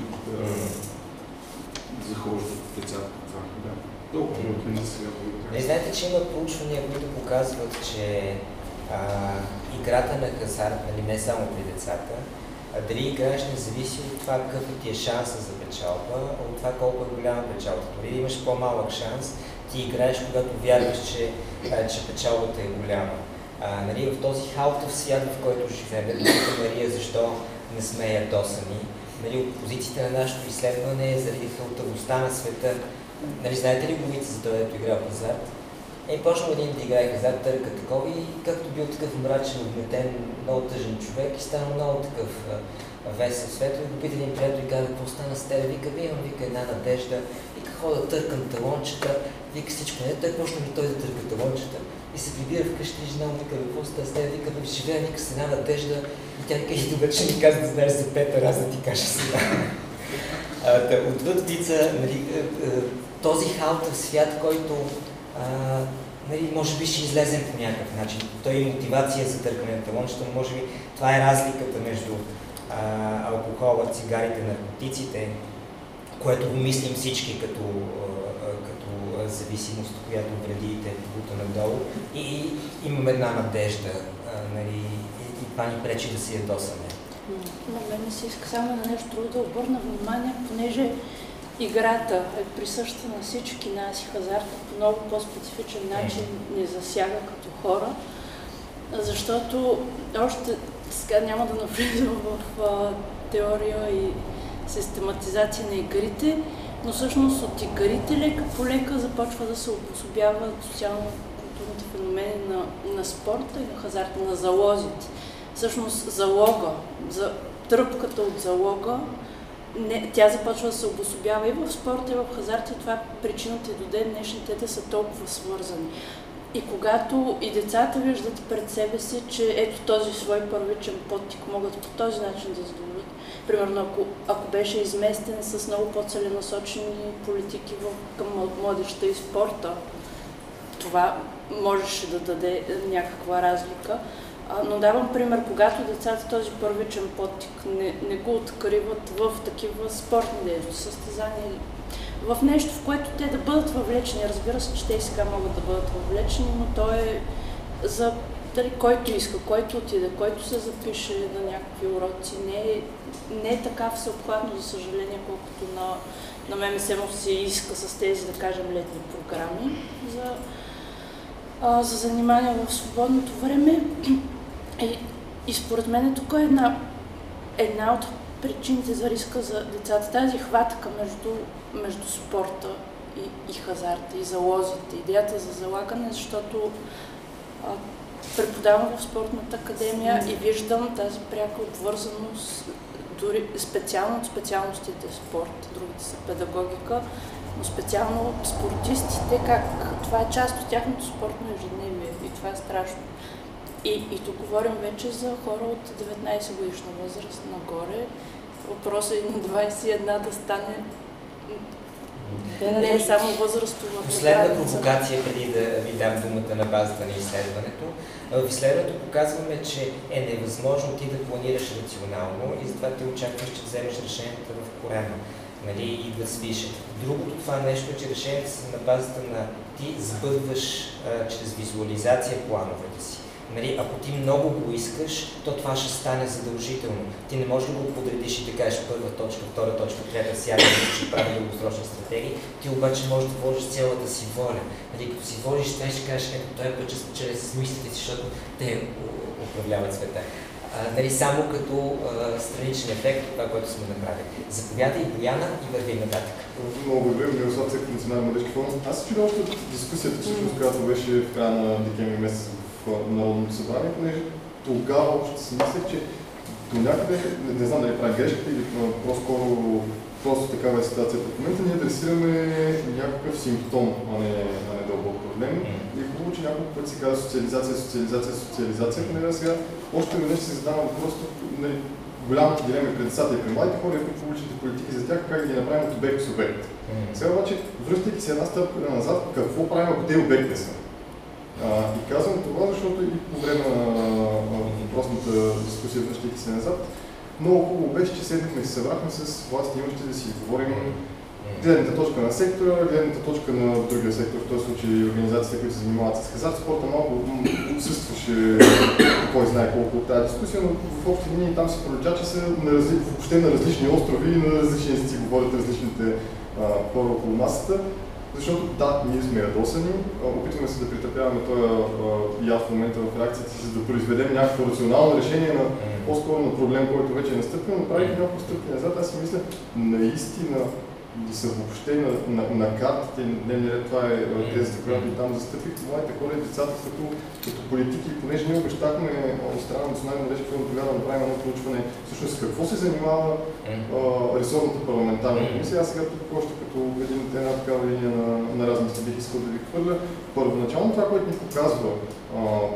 да захождат децата по това. Да. Толкова от мен сега. Не знаете, че има проучвания, които показват, че а, играта на хазарт, нали, не само при децата, а дали играеш не зависи от това какъв ти е шанса за печалба, а от това колко е голяма печалба. Дори да имаш по-малък шанс, ти играеш, когато вярваш, че, а, че печалбата е голяма. А, нали, в този халтов свят, в който живеем, Мария, защо не сме ядосани, нали, от позицията на нашето изследване е заради халтавостта на света. Нали, знаете ли главите за това, ето игра в хазарт? Е, почнал един да играе хазарт, търка такова и както бил такъв мрачен, обметен, много тъжен човек и стана много такъв весел светло и го пита един приятел и каза, какво стана с тебе? Вика, имам, вика, една надежда, вика, хода търкам талончета, вика всичко, не, той почна ми той да търка талончета и се прибира вкъщи и жена му вика, какво става с теб? Вика, живея вика с една надежда тя вика, и добре, че ми каза да знаеш за пета раз да ти кажа сега. Отвъд птица, нали, този халтов свят, който а, нали, може би ще излезем по някакъв начин. Той е мотивация за търкане на талончета, може би това е разликата между а, алкохола, цигарите, наркотиците, което го мислим всички като, а, като зависимост, която вреди и те бута надолу. И имаме една надежда, а, нали, това ни пречи да си ядосаме. На мен се иска само на нещо друго да обърна внимание, понеже играта е присъща на всички нас и хазарта по много по-специфичен начин ни засяга като хора, защото още сега няма да навлизам в а, теория и систематизация на игрите, но всъщност от игрите лека по лека започва да се обособява социално-културните феномени на, на спорта и на хазарта, на залозите. Всъщност залога, за, тръпката от залога не, тя започва да се обособява и в спорта, и в хазарта и това е причината и до ден днешни те са толкова свързани. И когато и децата виждат пред себе си, че ето този свой първичен подтик могат по този начин да задоволят. Примерно, ако, ако беше изместен с много по-целенасочени политики в, към младеща и спорта, това можеше да даде някаква разлика. Но давам пример, когато децата този първичен подтик не, не го откриват в такива спортни дейности, състезания в нещо, в което те да бъдат въвлечени. Разбира се, че те и сега могат да бъдат въвлечени, но то е за дали, който иска, който отиде, който се запише на някакви уроци. Не е, не е така всеобхватно, за съжаление, колкото на, на му се иска с тези, да кажем, летни програми за, а, за занимания в свободното време. И, и според мен тук е една, една от причините за риска за децата, тази хватка между, между спорта и, и хазарта, и залозите, идеята за залагане, защото а, преподавам в спортната академия и виждам тази пряка обвързаност, дори специално от специалностите спорт, другите са педагогика, но специално спортистите, как това е част от тяхното спортно ежедневие. И това е страшно. И, и тук говорим вече за хора от 19 годишна възраст нагоре. Въпросът е на 21 да стане не е само възрастова. Последна провокация, преди да ви дам думата на базата на изследването. В изследването показваме, че е невъзможно ти да планираш рационално и затова ти очакваш, че вземеш решенията в корема нали, и да спиш. Другото това нещо е, че решенията са на базата на ти сбъдваш а, чрез визуализация плановете си. Нали, ако ти много го искаш, то това ще стане задължително. Ти не можеш да го подредиш и да кажеш първа точка, втора точка, трета, сяда, ще прави дългосрочни стратегии. Ти обаче можеш да вложиш цялата си воля. Нали, като си вложиш това, ще кажеш, ето той път чрез мислите си, защото те управляват света. А, нали, само като а, страничен ефект това, което сме направили. Заповядай, Бояна, и върви нататък. Много благодаря, Мирослав Цек, Национален младежки фонд. Аз чудя още дискусията, която беше в края на декември месец Народното събрание, понеже тогава още си мислех, че до някъде, не, не знам дали прави грешката или по-скоро просто такава е ситуацията. В момента ние адресираме някакъв симптом, а не, а не дълбок проблем. И е хубаво, че няколко пъти се казва социализация, социализация, социализация. Понеже сега още веднъж се задавам просто нали, голямата дилема пред децата и при младите хора, които получите политики за тях, как да ги направим от обект с обект. Сега обаче, връщайки се една стъпка назад, какво правим, ако те обекти са? А, и казвам това, защото и по време на въпросната дискусия, връщайки се назад, много хубаво беше, че седнахме и се събрахме с власти имащи да си говорим гледната точка на сектора, гледната точка на другия сектор, в този случай организациите, които се занимават с хазарт. Спорта малко отсъстваше кой знае колко от тази дискусия, но в общи линии там се пролича, че са на разли... въобще на различни острови и на различни езици говорят различните а, хора около масата. Защото да, ние сме ядосани, опитваме се да притъпяваме този яд в момента в реакцията си, да произведем някакво рационално решение на по-скоро на проблем, който вече е настъпил, но правих няколко стъпки назад. Аз си мисля, наистина да са въобще на, на, на картите, не, ред, това е тезата, която и там застъпих, младите хора и децата като, като политики, понеже ние обещахме от страна на Националния младежки фонд тогава направим едно проучване, всъщност какво се занимава а, ресорната парламентарна комисия. Аз сега тук още като един, една такава линия на, на размисли бих искал да ви хвърля. Първоначално това, което ни показва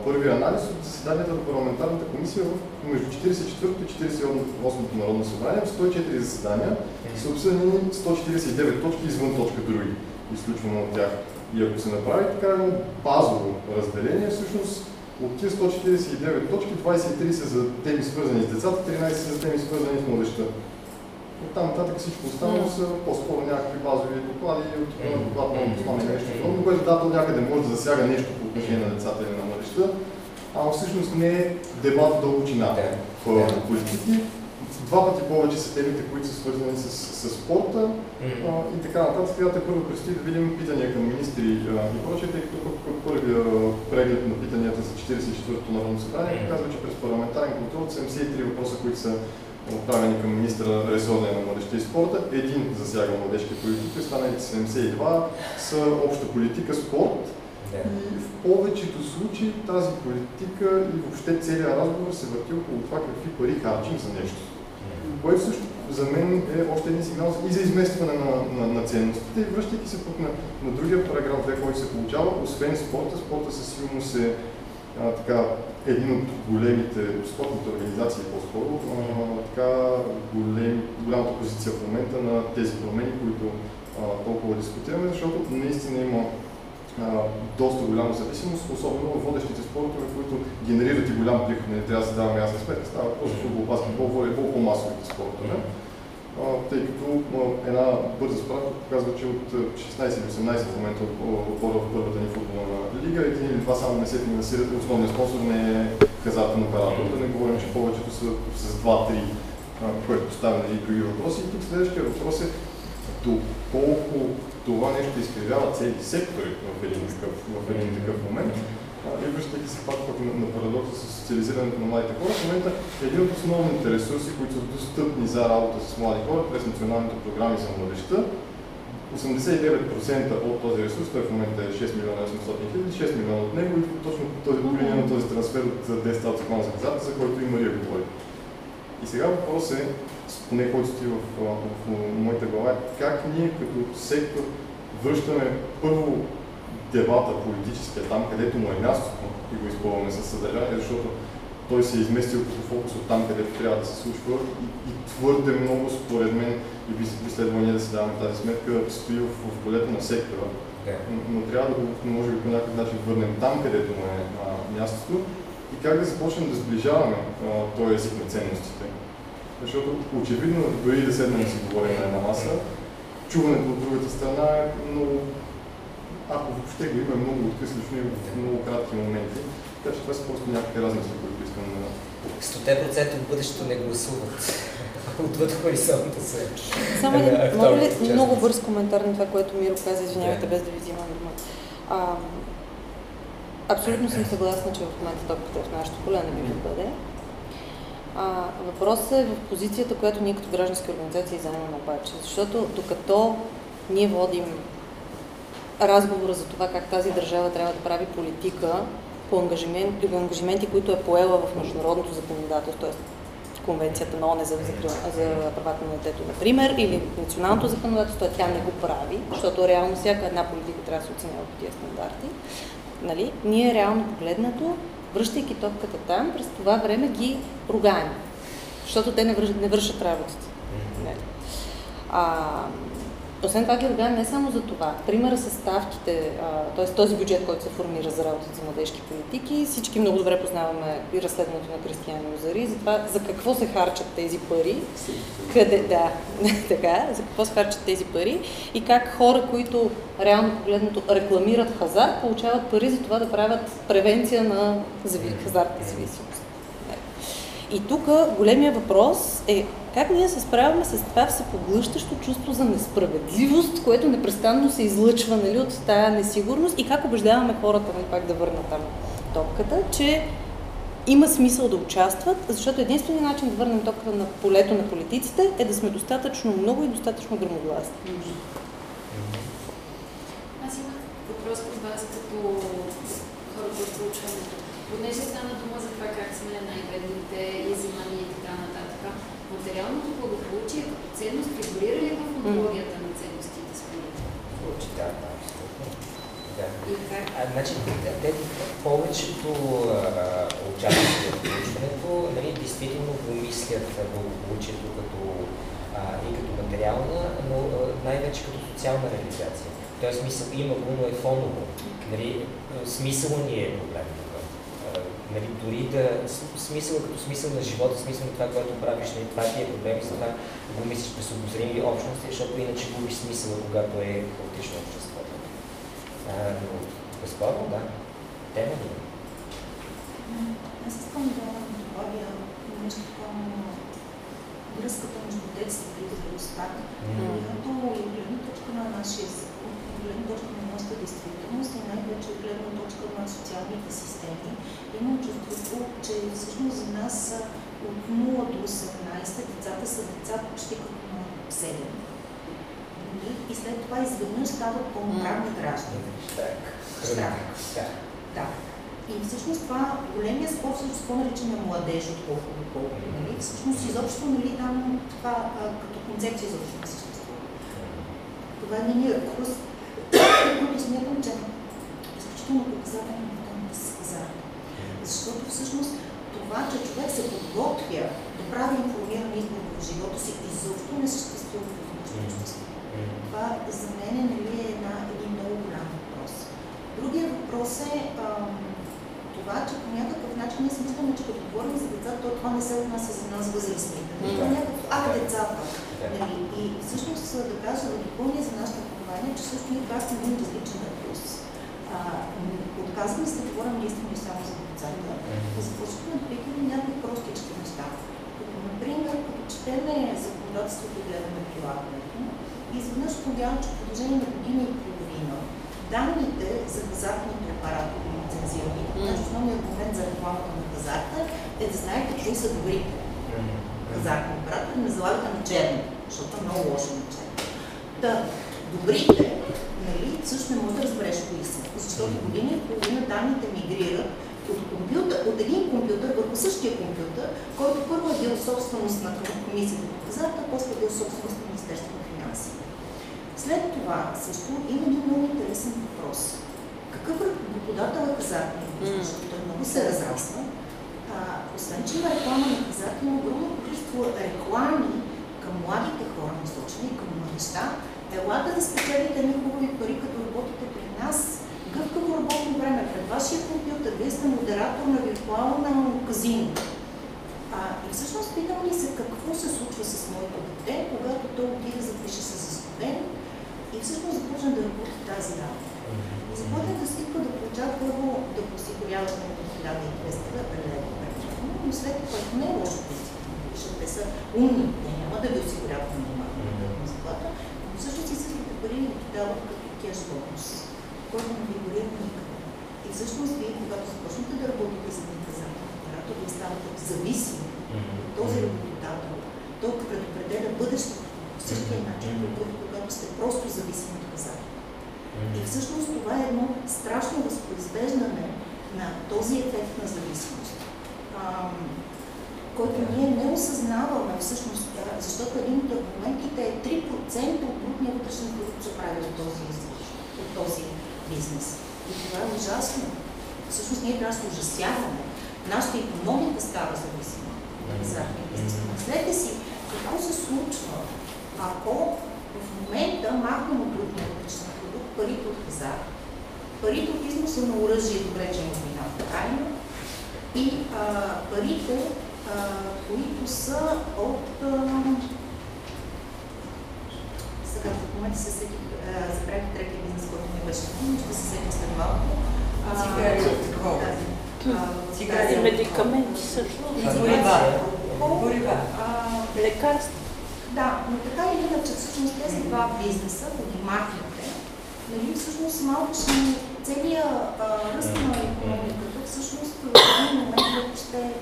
първият анализ от заседанията на парламентарната комисия между 44-то и 48-то Народно събрание, в 104 заседания са обсъдени 149 точки извън точка други, изключваме от тях. И ако се направи така едно базово разделение, всъщност от тези 149 точки, 23 са за теми свързани с децата, 13 са за теми свързани с младеща. От там нататък всичко останало са по-скоро някакви базови доклади от доклад на омбудсмана и нещо подобно, което да, до някъде може да засяга нещо по отношение на децата или на младеща, ама всъщност не е дебат дълбочина в политики. Два пъти повече са темите, които са свързани с, с спорта а, и така нататък. Сега те първо предстои да видим питания към министри а, и прочее, тъй като първия преглед на питанията за 44-то Народно събрание показва, че през парламентарен контрол 73 въпроса, които са отправени към министра ресорния на младеща и спорта. Един засяга младежки политики, останалите 72 са обща политика, спорт. И в повечето случаи тази политика и въобще целият разговор се върти около това какви пари харчим за нещо. Което също за мен е още един сигнал и за изместване на, на, на ценностите. И връщайки се пък на, на другия параграф 2, който се получава, освен спорта, спорта със сигурност е а, така, един от големите спортните организации по-скоро, така голем, голямата позиция в момента на тези промени, които а, толкова дискутираме, защото наистина има доста голяма зависимост, особено в водещите спортове, които генерират и голям приход. Не трябва да се даваме ясна сметка. Става просто футбол, баскетбол, по-масовите спортове. Тъй като една бърза справка показва, че от 16 или 18 в момента отбора в първата ни футболна лига, един или два само не се финансират. Основният спонсор не е хазартен оператор. Да не говорим, че повечето са с 2-3, което поставя и други въпроси. И тук следващия въпрос е доколко това нещо изкривява цели сектори в един такъв, в един такъв момент. И връщайки се пак на, на парадокса с социализирането на младите хора, в момента един от основните ресурси, които са достъпни за работа с млади хора през националните програми за младеща, 89% от този ресурс, той в момента е 6 милиона 800 хиляди, 6 милиона от него и точно този, по линия на този трансфер от 10 от закона за хазарта, за който и Мария говори. И сега въпрос е, поне който стои в, в, в, моята глава, как ние като сектор връщаме първо дебата политическия там, където му е мястото и го изпълваме със съдържание, защото той се е изместил като фокус от там, където трябва да се случва и, и твърде много, според мен, и би, следвало ние да си даваме тази сметка, стои в, в полето на сектора. Но, но трябва да го, може би, по някакъв начин върнем там, където му е а, мястото и как да започнем да сближаваме а, този език на ценностите. Защото очевидно, дори да седнем да си говорим на една маса, чуването от другата страна е много, ако въобще го има, много откъслично и в много кратки моменти. Така че това са просто някакви размисли, които искам да... 100% от бъдещето не гласуват. [LAUGHS] Отвъд хоризонта се. Само Е, един, мога ли част. много бърз коментар на това, което Миро каза, извинявайте, без да ви взимам дума. Абсолютно съм съгласна, че в момента топката в нашото поле, не би да бъде. А, въпросът е в позицията, която ние като граждански организации заемаме обаче. Защото докато ние водим разговора за това как тази държава трябва да прави политика по ангажименти, ангажименти които е поела в международното законодателство, т.е. Конвенцията на ОНЕ за, за правата на детето, например, или националното законодателство, тя не го прави, защото реално всяка една политика трябва да се оценява по тия стандарти. Нали? Ние реално погледнато, връщайки топката там, през това време ги ругаем, защото те не вършат, не вършат работата. Нали? А, освен това ги не само за това. Примера с ставките, т.е. този бюджет, който се формира за работа за младежки политики, всички много добре познаваме и разследването на Кристиян Озари, за това за какво се харчат тези пари, къде, да, [LAUGHS] така, за какво се харчат тези пари и как хора, които реално погледнато рекламират хазарт, получават пари за това да правят превенция на хазартна зависимост. И тук големия въпрос е как ние се справяме с това всепоглъщащо чувство за несправедливост, което непрестанно се излъчва нали, от тая несигурност и как убеждаваме хората, нали, пак да върна там топката, че има смисъл да участват, защото единственият начин да върнем топката на полето на политиците е да сме достатъчно много и достатъчно грамогласни. Аз имах въпрос към вас като хора от проучването. Понеже стана дума за това как сме най-бедните, изимани и така нататък. Материалното благополучие като ценност онкологията на ценностите според да? А, значи, те, повечето участници в проучването нали, действително го мислят а, благополучието като, а, и като материална, но най-вече като социална реализация. Тоест, смисъл има го, но е фоново. Нали, смисъл ни е проблем тук. А, Нали, дори да смисъл като смисъл на живота, смисъл на това, което правиш, нали, това ти е проблем и затова го мислиш през обозрими общности, защото иначе губиш смисъла, когато е хаотично обществото. Но безспорно, да. Тема е. Аз искам да добавя нещо към връзката между детството и зрелостта, която е от гледна точка на нашия от гледна точка на нашата действителност и най-вече от гледна точка на социалните системи. Имам чувството, че всъщност за нас от 0 до 18 децата са деца почти като на 7. Нали? И след това изведнъж стават пълноправни граждани. Щрак. Да. И всъщност това големия спор всъщност какво наричаме младеж, отколкото колко. Нали? Всъщност изобщо нали, там това а, като концепция изобщо не съществува. Това е нейният ракурс, който смятам, че е изключително показателен в темата с хазарта. Защото всъщност това, че човек се подготвя да прави информиран избор в живота си, изобщо не съществува в обществото. Това за мен нали, е една, един много голям въпрос. Другия въпрос е ам, това, че по някакъв начин ние смисляме, че като говорим за децата, то това не се отнася за нас възрастните. Нали? Това е някакво, а, децата. Нали? И всъщност да кажа, да допълня за нашата компания, че също ние това сме един различен ракурс. Отказваме се да говорим и само за децата, и започваме да приходим някои простички неща. Като, например, като четеме законодателството и гледаме прилагането, изведнъж повярвам, че в продължение на година и половина данните за хазартните оператори лицензирани, mm. основният момент за рекламата на хазарта е да знаете кои са добрите хазартни оператори, не залагате на черно, защото е много лошо на черно. Да, добрите, нали, също не може да разбереш кои са, защото година и половина данните мигрират от, компютър, от един компютър върху същия компютър, който първо е бил собственост на комисията по хазарта, после е бил собственост на Министерството на финансите. След това също има един много интересен въпрос. Какъв работодател е хазартния? Защото той много се разрасва. А, освен, че има реклама на хазарт, има огромно количество реклами към младите хора, насочени към младеща. Елате да спечелите едни хубави пари, като работите при нас. Гъвкаво работно време пред вашия компютър. Вие сте модератор на виртуално казино. А, и всъщност питам ли се какво се случва с моето дете, когато той отиде запише се за студент и всъщност започна да работи тази работа. И започна да свиква да получава първо да осигуряват на 1200 лева но след което не е лошо защото те са умни, те няма да ви осигуряват заплата, но всъщност искате пари ви дават като кеш бонус, който не фигурира никъде. И всъщност вие, когато започнете да работите за наказателен оператор, вие ставате зависими от този работодател. Той предопределя бъдещето по същия начин, когато сте просто зависими от хазарта. И всъщност това е едно страшно възпроизвеждане на този ефект на зависимост, който ние не осъзнаваме всъщност, защото един от аргументите е 3% от брутния вътрешен продукт се прави от този, от този бизнес. И това е ужасно. Всъщност ние трябва да се ужасяваме. Нашата економика става зависима от хазартния бизнес. Мислете си, какво се случва, ако в момента махнем от брутния вътрешен продукт парите от хазар, парите от износа на оръжие, добре, че има вина в Украина, и а, парите, които са от... Сега в момента се сетих, забравих третия бизнес, който ми беше но ще се сетих след малко. Цигари, медикаменти също. Горива. Лекарства. Да, но така или иначе, всъщност тези два бизнеса, подимахите, нали, всъщност малко ще целият ръст на економиката всъщност в един момент ще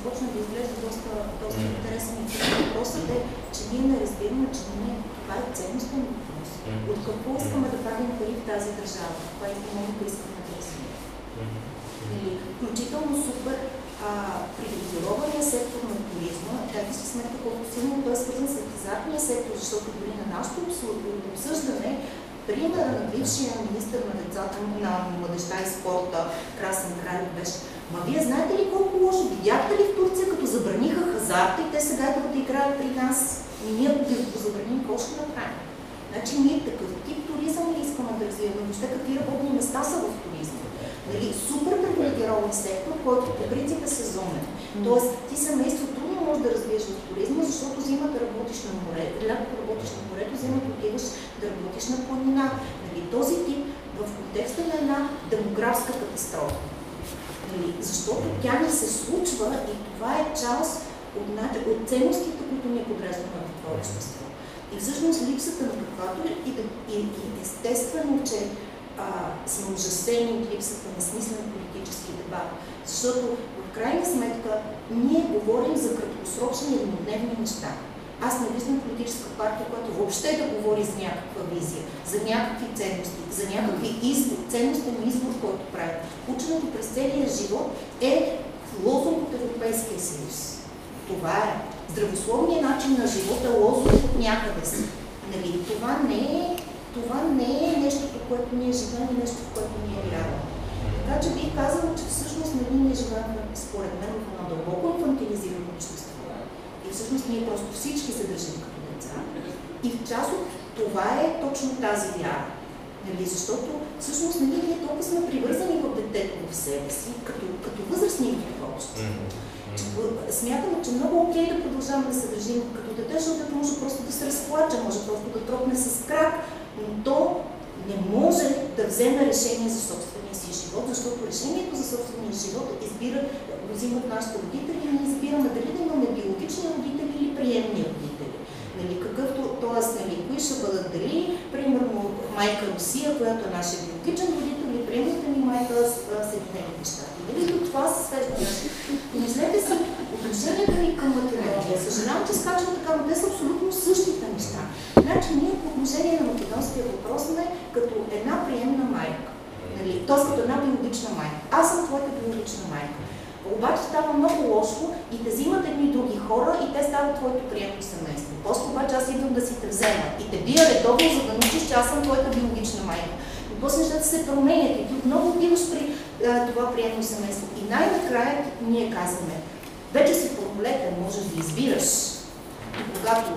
започне да изглежда доста, доста интересен. Въпросът е, че ние не разбираме, че ние, това е ценностен въпрос. От какво искаме да правим пари в тази държава? Това е економика искаме да развием. Включително супер привилегирования сектор на туризма, дайте си сметка колко силно той е свързан с хазартния сектор, защото дори на нашото обсъждане примера на бившия министр на децата, на младеща и спорта, Красен Кралев беше. Ма вие знаете ли колко лошо? Видяхте ли в Турция, като забраниха хазарта и те сега идват да играят при нас? И ние ако го забраним, какво ще направим? Значи ние такъв тип туризъм ли искаме да развиваме? Въобще какви работни места са в туризма? Нали, супер привилегирован сектор, който по принцип е сезонен. Тоест, ти семейство трудно можеш да развиеш в туризма, защото зимата работиш на море, лятото работиш на морето, зимата отиваш да работиш на планина. Нали, този тип в контекста на една демографска катастрофа. Нали, защото тя не се случва и това е част от, от ценностите, които ние подреждаме в това общество. И всъщност липсата на каквато и, и, и естествено, че а, сме ужасени от липсата на смислен политически дебат. Защото крайна сметка ние говорим за краткосрочни еднодневни неща. аз не виждам политическа партия, която въобще да говори за някаква визия, за някакви ценности, за някакви избор, ценностен избор, който прави. Ученето през целия живот е лозунг от Европейския съюз. Това е. Здравословният начин на живота е лозунг от някъде си. Нали, това, не е, това не е нещото, което ние живеем и нещо, в което ние вярваме. Така че бих казала, че всъщност нали, ние живеем, според мен, в едно дълбоко инфантилизирано общество. И всъщност ние просто всички се държим като деца. И в част от това е точно тази вяра. Нали, защото всъщност нали, ние толкова сме привързани в детето в себе си, като, като възрастни в общи. Смятаме, че много окей да продължаваме да се държим като дете, защото може просто да се разплаче, може просто да тропне с крак, но то не може да вземе решение за собствения си живот, защото решението за собствения живот избира, го взимат нашите родители и ние избираме дали да имаме биологични родители или приемни родители. Нали, какъвто, т.е. Нали, кои ще бъдат дали, примерно майка Русия, която е нашия биологичен родител, или приемната ни майка Съединените щати. Дали до това се свежда? Помислете си отношението ни към Македония. Съжалявам, че скачам така, но те са абсолютно същите неща. Значи ние по отношение на македонския въпрос сме като една приемна майка. Нали, т.е. като една биологична майка. Аз съм твоята биологична майка. Обаче става много лошо и те взимат едни други хора и те стават твоето приемно семейство. После обаче аз идвам да си те взема и те бия редовно, за да научиш, че аз съм твоята биологична майка. И после нещата се променят и ти отново отиваш при а, това приемно семейство. И най-накрая ние казваме, вече си пълнолетен, можеш да избираш. И когато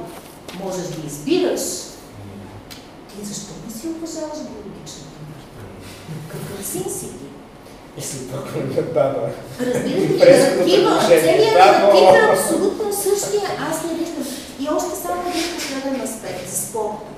можеш да избираш, ти защо не си уважаваш биологичната син си ти? И си на баба. Разбирате ли, наратива, целият наратив е абсолютно същия, аз не виждам. И още само един последен аспект за спорта.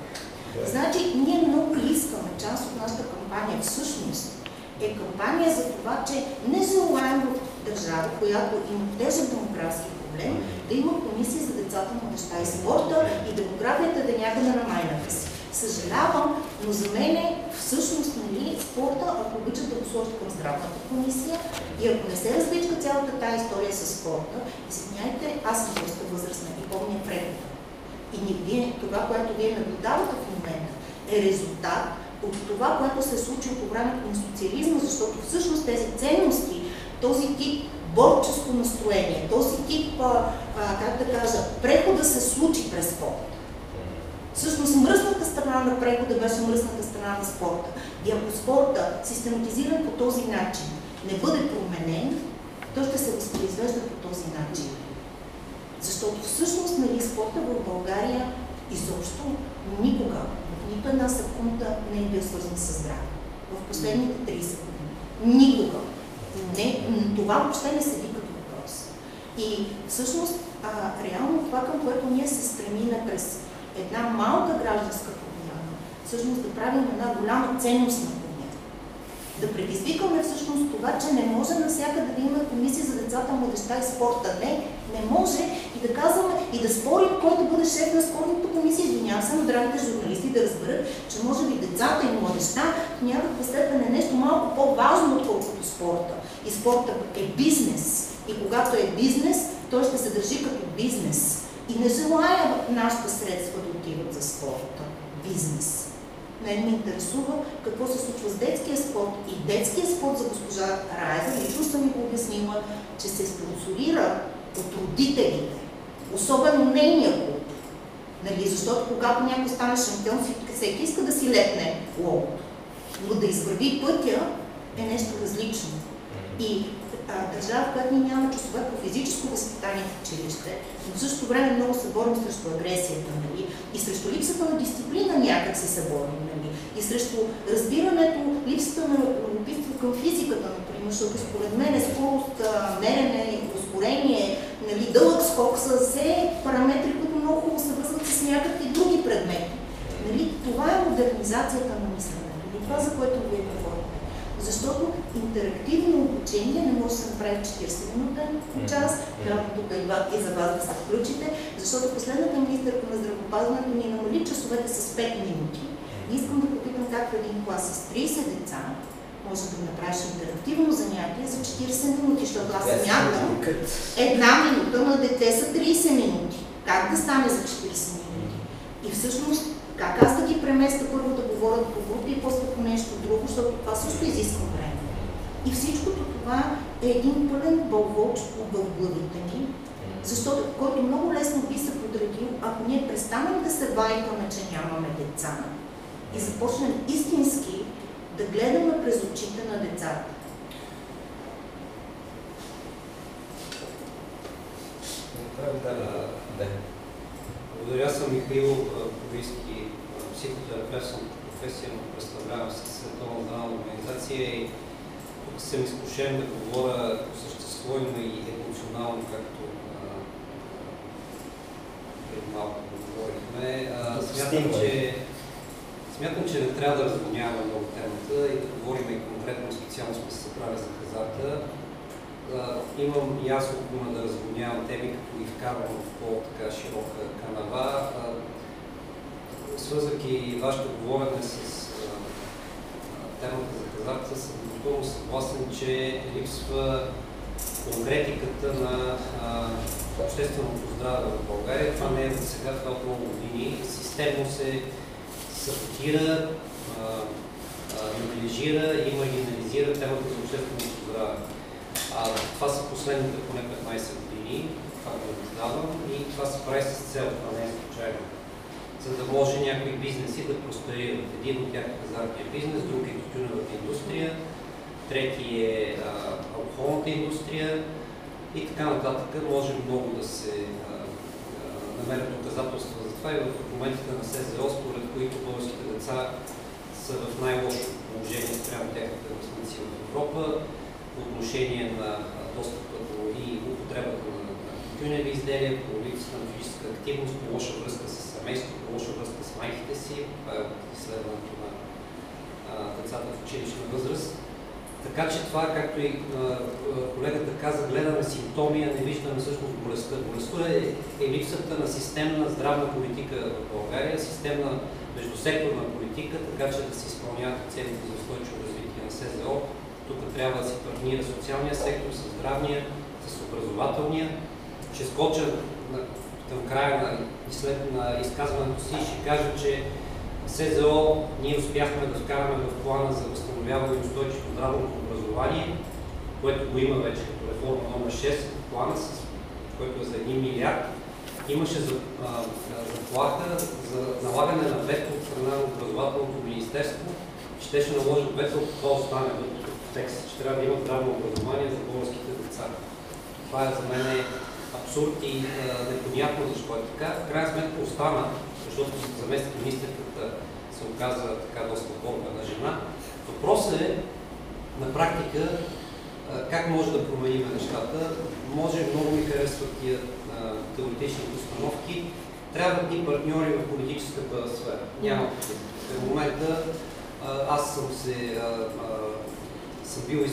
Значи, ние много искаме, част от нашата кампания всъщност е кампания за това, че не желаем в държава, която има тежък демографски проблем, да има комисии за децата, младеща и спорта и демографията да някъде на майната си. Съжалявам, но за мен е всъщност нали, ако обичат да го сложат към здравната комисия и ако не се развичка цялата тази история с спорта, извиняйте, аз съм доста възрастна и помня прехода. И вие, това, което вие наблюдавате в момента, е резултат от това, което се е случило по времето на социализма, защото всъщност тези ценности, този тип борческо настроение, този тип, а, а, как да кажа, прехода се случи през спорта. Всъщност мръсната страна на прехода беше мръсната страна на спорта. И ако спорта, систематизиран по този начин, не бъде променен, той ще се възпроизвежда по този начин. Защото всъщност нали, спорта в България изобщо никога, в нито една секунда не е бил свързан с здраве. В последните 30 години. Никога. Не, това въобще не седи като въпрос. И всъщност, а, реално това, към което ние се стремиме през една малка гражданска всъщност да правим една голяма ценностна промяна. Да предизвикаме всъщност това, че не може навсякъде да има комисия за децата, младеща и спорта. Не, не може и да казваме и да спорим кой да бъде шеф на спортната комисия. Извинявам се на здравите журналисти да разберат, че може би децата и младеща в някаква степен е нещо малко по-важно, отколкото спорта. И спорта е бизнес. И когато е бизнес, той ще се държи като бизнес. И не желая нашите средства да отиват за спорта, бизнес. Мен ме интересува какво се случва с детския спорт. И детския спорт за госпожа Райза, лично съм ми го обяснила, че се спонсорира от родителите, особено нейния клуб. Нали, защото когато някой стане шампион, всеки иска да си лепне лобото. Но да извърви пътя е нещо различно. И държава, в която ние нямаме часове по физическо възпитание в училище, но в същото време много се борим срещу агресията, нали? и срещу липсата на дисциплина някак се борим, нали? И срещу разбирането, липсата на любопитство към физиката, например, защото според мен е скорост, мерене, ускорение, нали, дълъг скок са все параметри, които много хубаво се връзват с някакви други предмети. Нали? Това е модернизацията на мисленето. Нали? Това, за което вие говорите. Защото интерактивно обучение не може да се направи 40 минутен час, трябва тук и за вас да се включите, защото последната министърка на здравопазването ни намали часовете с 5 минути. Искам да попитам как в един клас с 30 деца може да направиш интерактивно занятие за 40 минути, защото аз смятам една минута на дете са 30 минути. как да стане за 40 минути. И всъщност, как аз да ги преместя първо да говорят по групи и после по нещо друго, защото това също изисква време. И всичкото това е един пълен бълвоч в главите ни, защото, който много лесно би се подредил, ако ние престанем да се вайкаме, че нямаме деца и започнем истински да гледаме през очите на децата. Да, да. Благодаря, съм Михаил Ковийски, психотерапевт съм професия, но представлявам се Световна здравна организация и тук съм изкушен да говоря по същество, и емоционално, както преди малко говорихме. Смятам, че Смятам, че не трябва да разводняваме много темата и да говорим и конкретно специално сме се събрали за хазарта. имам аз опима да разводнявам теми, като ги вкарвам в по-така широка канава. свързвайки вашето говорене с темата за хазарта, съм напълно съгласен, че липсва конкретиката на общественото здраве в България. Това не е за сега, това от много години. Системно се саботира, неглижира и маргинализира темата за общественото здраве. Това са последните поне 15 години, това го наблюдавам и това се прави с цел, това не е случайно. За да може някои бизнеси да просперират. Един от тях е пазарния бизнес, друг е тютюновата индустрия, трети е алкохолната индустрия и така нататък. Може много да се а, а, намерят доказателства за това и в документите на СЗО, според които българските деца са в най-лошо положение спрямо техните връзници в Европа по отношение на достъпа до и употребата на тютюневи изделия, по липсата на физическа активност, по лоша връзка с семейство, по лоша връзка с майките си. Това е изследването на децата в училищна възраст. Така че това, както и колегата каза, гледаме симптоми, а не виждаме всъщност болестта. Болестта е, е липсата на системна здравна политика в България, системна междусекторна политика, така че да се изпълняват целите за устойчиво развитие на СЗО. Тук трябва да се партнира социалния сектор, с здравния, с образователния. Ще скоча към края на, на изказването си и ще кажа, че СЗО ние успяхме да вкараме в плана за възстановяване и устойчиво здравното образование, което го има вече като реформа номер 6 в плана, който е за 1 милиард. Имаше заплаха за налагане на вето от страна на образователното министерство, ще ще наложи вето, това остане в текст, че трябва да има здравно образование за българските деца. Това е за мен абсурд и непонятно защо е така. В крайна сметка остана, защото заместник министърката се оказа така доста на жена. Въпросът е на практика как може да променим нещата. Може, много ми харесват тия теоретични установки. Трябват ни партньори в политическата сфера. Няма такива. В момента аз съм се съм бил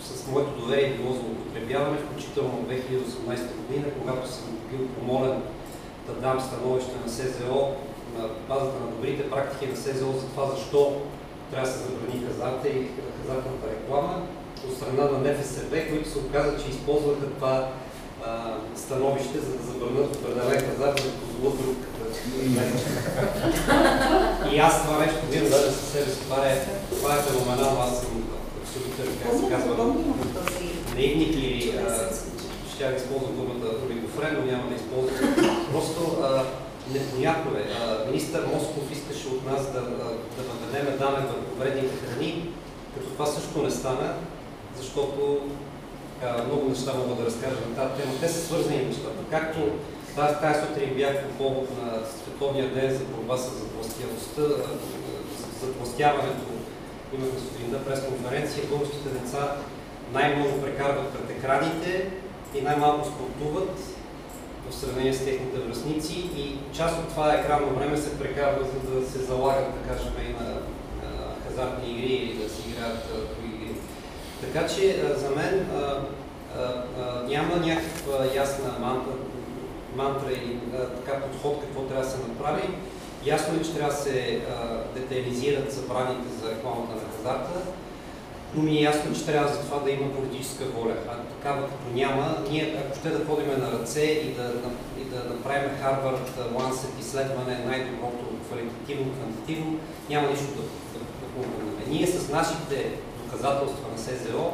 с моето доверие било за употребяване, включително в 2018 година, когато съм бил помолен да дам становище на СЗО на базата на добрите практики на СЗО за това защо трябва да се забрани хазарта и хазартната реклама от страна на НФСБ, които се оказа, че използваха това а, становище, за да забранят определен хазарт, за да позволят друг. и аз това нещо виждам даже със себе си. Това е, това е феноменално. Аз съм абсолютно, как се казва, наивник или ще използвам думата олигофрен, но няма да използвам. Просто а, непонятно е. Министър Москов искаше от нас да, да въведеме данък върху вредните храни, като това също не стана, защото а, много неща мога да разкажа на тази тема. Те са свързани нещата. Както тази, тази сутрин бях по повод на Световния ден за борба с затластявостта, затластяването, имахме сутринта пресконференция, българските деца най-много прекарват пред екраните и най-малко спортуват в сравнение с техните връзници и част от това екранно време се прекарва, за да се залагат, да кажем, и на хазартни игри или да се играят други игри. Така че за мен а, а, няма някаква ясна мантра, мантра или така подход какво трябва да се направи. Ясно е, че трябва да се детайлизират забраните за рекламата на хазарта. Но ми е ясно, че трябва за това да има политическа воля. А такава като няма, ние ако ще да ходим на ръце и да, и да направим Харвард, Лансет изследване най-доброто квалитативно, квантитивно, няма нищо да, да, да помогнем. Ние с нашите доказателства на СЗО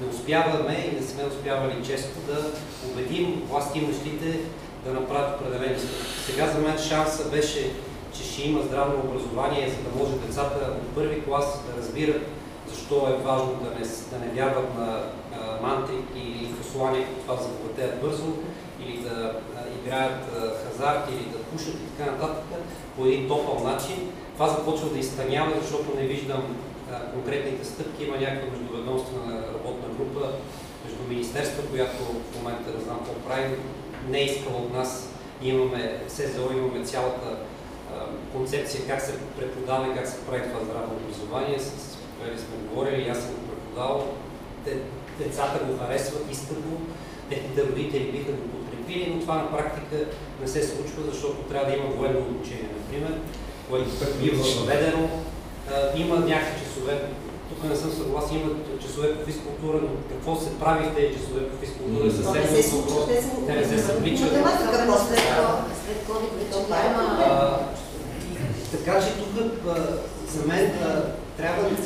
не успяваме и не сме успявали често да убедим властимащите да направят определени стъпки. Сега за мен шанса беше, че ще има здравно образование, за да може децата от първи клас да разбират защо е важно да не, да не вярват на а, мантри или послания, като това забогатеят бързо, или да а, играят а, хазарт, или да пушат и така нататък, по един топъл начин. Това започва да изтънява, защото не виждам а, конкретните стъпки. Има някаква междуведомствена работна група между министерства, която в момента не знам какво прави, не е искала от нас. Имаме СЗО, имаме цялата концепция как се преподава и как се прави това здравно образование. С което сме говорили, аз съм го преподавал. Те, децата го харесват, искат го, техните родители биха го подкрепили, но това на практика не се случва, защото трябва да има военно обучение, например, което бива въведено. Има някакви часове, тук не съм съгласен, има часове по физкултура, но какво се прави в тези часове по физкултура е съвсем друг въпрос. Те не се съвличат. Така че тук за мен трябва да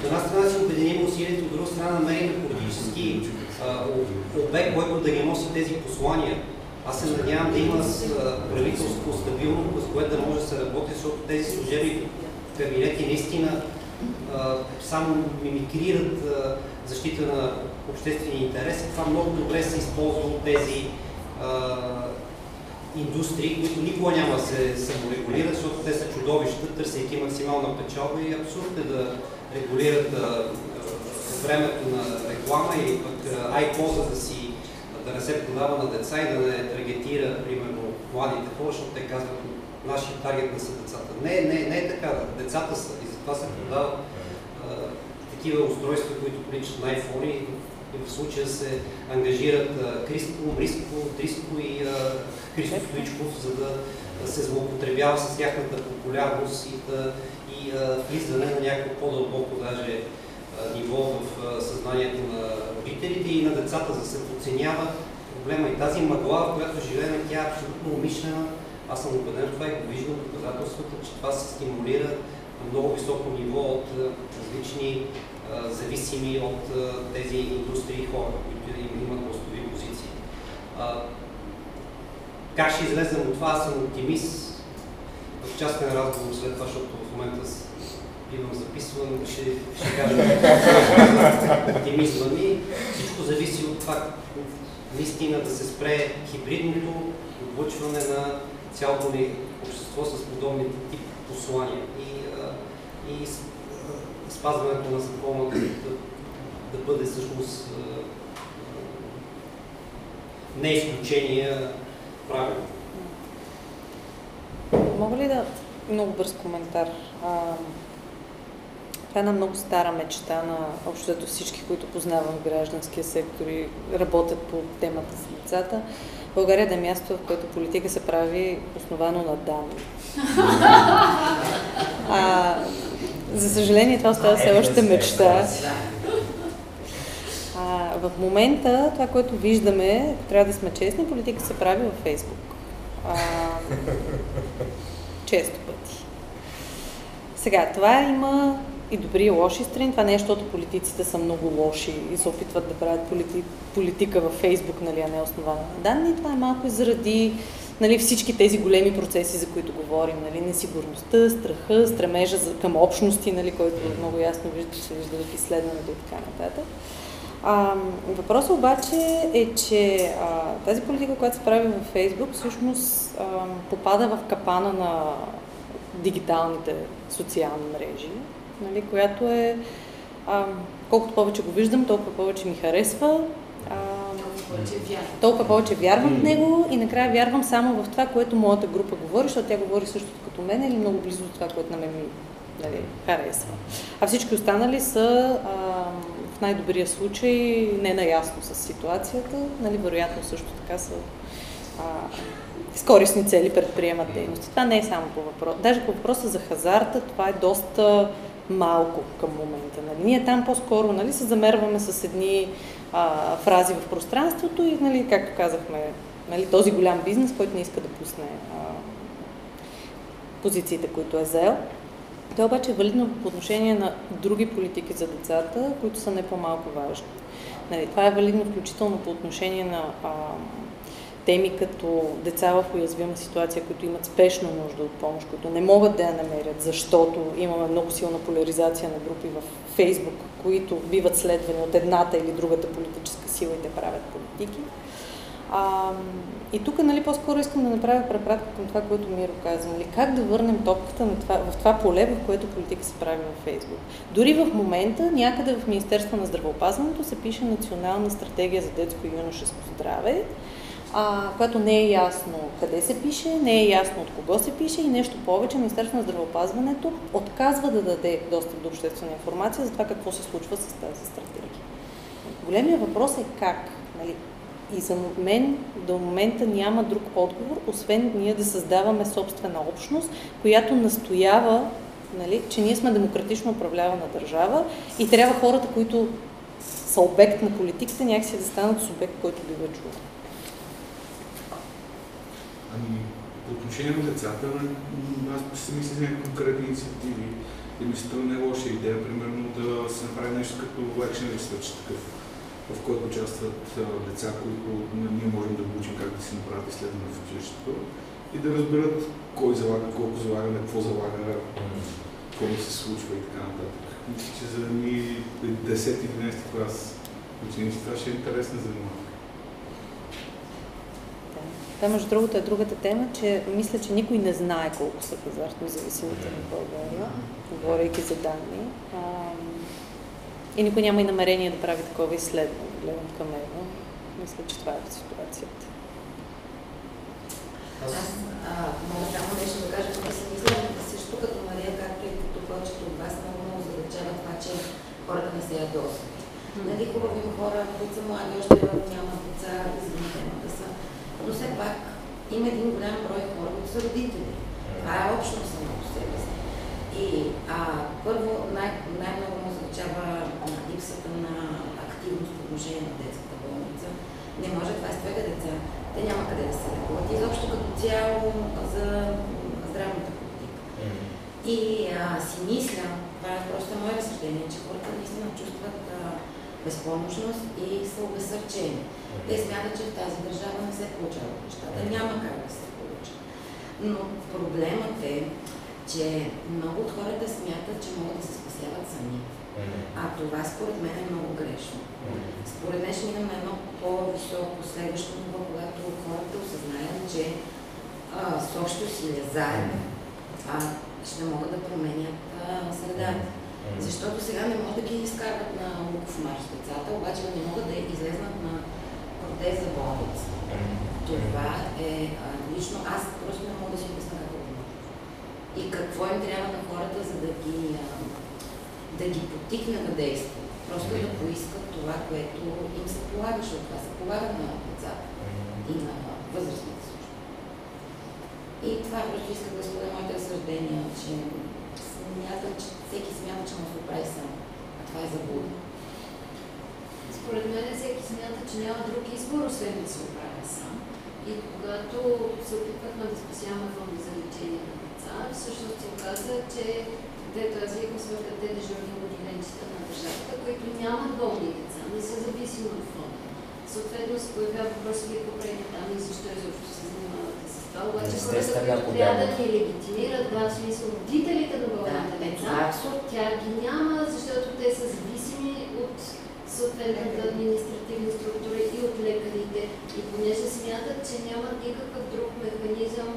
от една страна си обединим усилието, от друга страна намерим политически обект, който да ни носи тези послания. Аз се надявам да има правителство стабилно, с което да може да се работи, защото тези служебни кабинети наистина само мимикрират защита на обществени интереси. Това много добре се използва от тези индустрии, които никога няма да се саморегулират, защото те са чудовища, търсейки максимална печалба и абсурд е да регулират времето на реклама или пък iPod да си да не се продава на деца и да не таргетира, примерно, младите хора, защото те казват, нашия таргет не са децата. Не, не, не е така. Децата са и затова се продават такива устройства, които приличат на iPhone и в случая се ангажират Кристо, Бриско, Триско и Христо Стоичков, за да се злоупотребява с тяхната популярност и да и влизане на някакво по-дълбоко даже ниво в съзнанието на родителите и на децата, за да се подценява проблема. И тази мъгла, в която живеем, тя е абсолютно умишлена. Аз съм убеден в това и го виждам доказателствата, че това се стимулира на много високо ниво от различни зависими от тези индустрии хора, които имат властови позиции. Как ще излезем от това? Аз съм оптимист в частен разговор след това, защото в момента бивам записван, ще, ще кажа [LAUGHS] оптимизма ми. Всичко зависи от това наистина да се спре хибридното облъчване на цялото ни общество с подобни тип послания и, и спазването на закона да, да, да бъде всъщност не изключение правилно. Мога ли да... Много бърз коментар. А, това е една много стара мечта на общото всички, които познавам в гражданския сектор и работят по темата с децата. България да е място, в което политика се прави основано на данни. [LAUGHS] А, за съжаление, това остава все още мечта. А, в момента, това, което виждаме, трябва да сме честни, политика се прави във Фейсбук. А, често пъти. Сега, това има и добри и лоши страни. Това не е, защото политиците са много лоши и се опитват да правят полити... политика във Фейсбук, нали, а не основана на данни. Това е малко и заради нали, всички тези големи процеси, за които говорим. Нали, несигурността, страха, стремежа към общности, нали, който много ясно вижда, се вижда в изследването и така нататък. Въпросът обаче е, че а, тази политика, която се прави във Фейсбук, всъщност а, попада в капана на дигиталните социални мрежи, нали, която е а, колкото повече го виждам, толкова повече ми харесва, а, толкова повече вярвам в него и накрая вярвам само в това, което моята група говори, защото тя говори същото като мен или много близо до това, което на мен ми нали, харесва. А всички останали са а, в най-добрия случай не наясно с ситуацията, нали, вероятно също така са а, с корисни цели предприемат дейности. Това не е само по въпрос. Даже по въпроса за хазарта, това е доста малко към момента. Нали. Ние там по-скоро нали, се замерваме с едни а, фрази в пространството и, нали, както казахме, нали, този голям бизнес, който не иска да пусне а, позициите, които е взел. Това обаче е валидно по отношение на други политики за децата, които са не по-малко важни. Нали, това е валидно включително по отношение на а, теми като деца в уязвима ситуация, които имат спешно нужда от помощ, които не могат да я намерят, защото имаме много силна поляризация на групи в Фейсбук, които биват следвани от едната или другата политическа сила и те правят политики. А, и тук нали, по-скоро искам да направя препратка към това, което Миро каза. Нали, как да върнем топката на това, в това поле, в което политика се прави във Фейсбук. Дори в момента някъде в Министерство на здравеопазването се пише национална стратегия за детско и юношеско здраве, а, което не е ясно къде се пише, не е ясно от кого се пише и нещо повече. Министерството на здравеопазването отказва да даде достъп до обществена информация за това какво се случва с тази стратегия. Големия въпрос е как. Нали? И за мен до момента няма друг отговор, освен ние да създаваме собствена общност, която настоява, нали, че ние сме демократично управлявана държава и трябва хората, които са обект на политиката, някакси да станат субект, който бива чува. Ами, по отношение на децата, аз си мисля за някакви конкретни инициативи и мисля, че не лоша идея, примерно да се направи нещо като Action Research такъв, в който участват деца, които ние можем да обучим как да си направят изследване в училището и да разберат кой залага, колко залага, какво залага, какво се случва и така нататък. Мисля, че за ми 10-11 клас ученици това ще е интересна занимание. Това, между другото, е другата тема, че мисля, че никой не знае колко са хазартно зависимите в България, говорейки за данни. А, и никой няма и намерение да прави такова изследване. Гледам към него. Мисля, че това е ситуацията. Аз а, мога само нещо да кажа, че си мисля също като Мария, както и като повечето от вас, много много задачава това, че хората не се ядосват. Нали, хубави хора, които са млади, още нямат деца, са но все пак има един голям брой хора, които са родители. Това е общо само по себе си. И а, първо най- най-много му означава липсата на активност по отношение на детската болница. Не може 22 деца. Те няма къде да се лекуват. Изобщо като цяло за здравната политика. И а, си мисля, това е просто мое разсъждение, че хората наистина чувстват а, безпомощност и са обесърчени. Те смятат, че в тази държава не се получават нещата. Няма как да се получи. Но проблемът е, че много от хората смятат, че могат да се спасяват сами. А това според мен е много грешно. Според мен ще минем на едно по-високо следващо ниво, когато хората осъзнаят, че а, с общо си заедно а, ще могат да променят а, средата. Защото сега не могат да ги изкарват на Луков марш децата, обаче не могат да излезнат на протез за болница. Това е а, лично аз просто не мога да си обясня какво е. И какво им трябва на хората, за да ги, а, да ги потикне да действат. Просто да поискат това, което им се полага, защото това се полага на децата и на възрастните също. И това просто искам да споделя моите разсъждения, че смятам, че всеки смята, че му се прави сам. А това е заблуда. Според мен всеки смята, че няма друг избор, освен да се оправя сам. И когато се опитвахме да спасяваме фонда за лечение на деца, всъщност се оказа, че дето аз викам смъртят те дежурни водиненчета на държавата, които нямат болни деца, не са зависими от фонда. Съответно се появява въпрос вие там и защо изобщо се занимавате с това. Обаче хората, които трябва да ни легитимират, да, в смисъл родителите на болните деца, тях ги няма, защото те са зависими от съответната административна структура и от лекарите. И понеже смятат, че нямат никакъв друг механизъм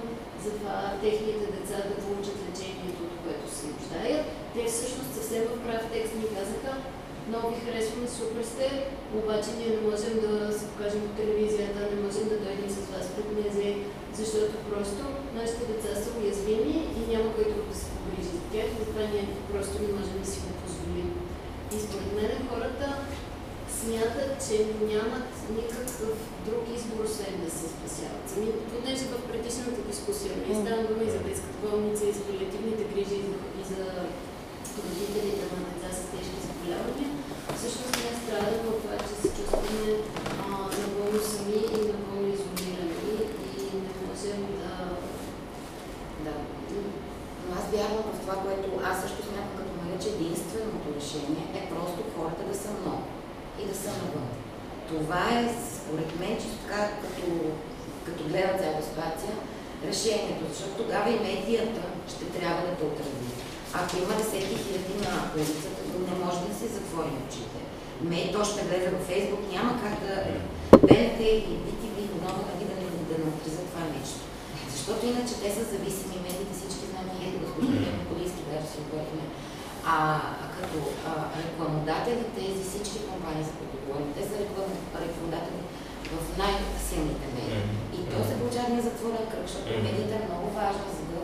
за това техните деца да получат лечението, от което се нуждаят, те всъщност съвсем в прав текст ни казаха, много ви харесваме, супер сте, обаче ние не можем да се покажем по телевизията, не можем да дойдем с вас пред НЗ, защото просто нашите деца са уязвими и няма който да се погрижи за тях, затова ние просто не можем да си го позволим. И според мен хората смятат, че нямат никакъв друг избор, освен да се спасяват. Сами, понеже в предишната дискусия не става дума и за детската болница, и за палиативните грижи, и за, родителите на деца с тежки заболявания, всъщност ние страдаме от това, че се чувстваме а, напълно сами и напълно изолирани и не можем да... Да. Но аз вярвам в това, което аз също смятам като нарече единственото решение е просто хората да са много и да са навън. Това е, според мен, че така, като, като гледам цялата ситуация, решението, защото тогава и медията ще трябва да те отрази. Ако има десетки хиляди на улицата, не може да си затворим очите. Ме, то ще влезе във Фейсбук, няма как да БНТ и BTV много нали, да, да, не отразят това нещо. Защото иначе те са зависими, знаем, и ето господин Николийски даже си говорихме. А като а, рекламодатели, тези всички компании, за които говорим, те са реклам, рекламодатели в най-силните медии. И то се получава един затворен кръг, защото медията е много важна, за да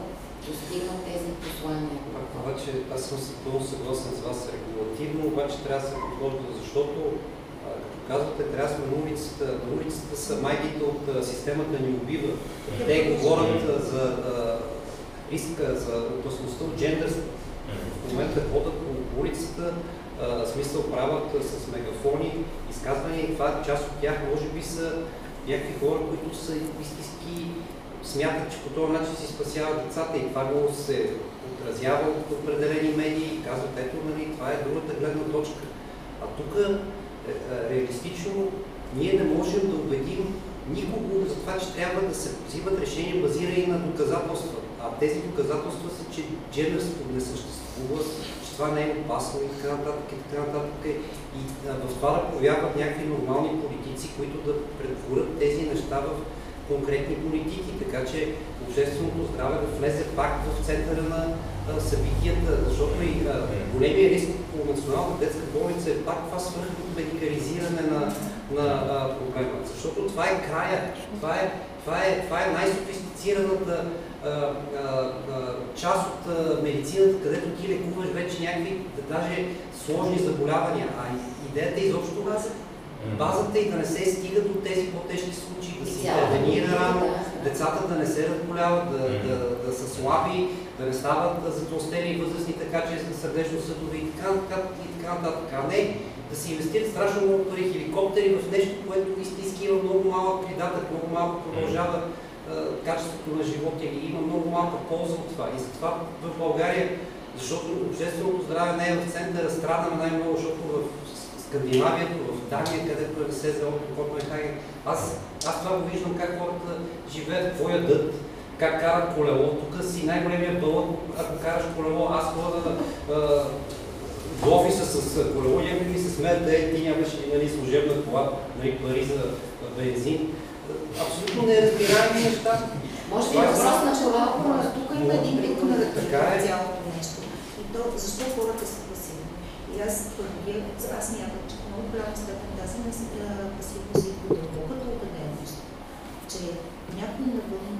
достигнат тези послания. Обаче аз съм напълно съгласен с вас регулативно, обаче трябва да се подхожда, защото казвате, трябва да сме на улицата. На улицата са майките от а, системата ни убива. Те говорят а, за а, риска, за опасността от джендърство. В момента ходят по улицата, смисъл правят с мегафони, изказвания и това част от тях може би са някакви хора, които са истински смятат, че по този начин си спасяват децата и това го се отразява от определени медии и казват, ето, нали, това е другата гледна точка. А тук е, е, реалистично ние не можем да убедим никого за това, че трябва да се взимат решения базирани на доказателства. А тези доказателства са, че джендърството не съществува, че това не е опасно и така нататък и така нататък. И а, в това да повярват някакви нормални политици, които да претворят тези неща в конкретни политики, така че общественото здраве да влезе пак в центъра на събитията, защото и големия риск по Националната детска болница е пак това свърхно медикализиране на, на проблема. Защото това е края, това е, това е, това е най-софистицираната част от медицината, където ти лекуваш вече някакви, даже сложни заболявания. А идеята е изобщо базата и да не се стига до тези по-тежки случаи, да се интервенира рано, децата да не се разболяват, да, да, да са слаби, да не стават затлостени и възрастни така, че са сърдечно-съдови и така, така, и така нататък. А не да се инвестират страшно много пари хеликоптери в нещо, което истински има много малък придатък, много малко продължава качеството на живота или има много малка полза от това. И затова в България, защото общественото здраве не е в центъра, страдаме най-много, защото в Скандинавието, в Дания, където е СЗО, Копенхаген. Аз, аз това го виждам как хората живеят, какво ядат, как карат колело. Тук си най-големия бълък, ако караш колело, аз ходя до офиса с колело, някой ми се смеят, да е, ти нямаш нали, служебна кола, нали, пари за бензин. Абсолютно неразбираеми неща. Може би е въпрос на това, тук има един вид на е. цялото нещо. И то, защо хората са? Аз твърдя, аз мятам, че в много голяма степен тази пасивност и дълбоката убеденост, че някой навън,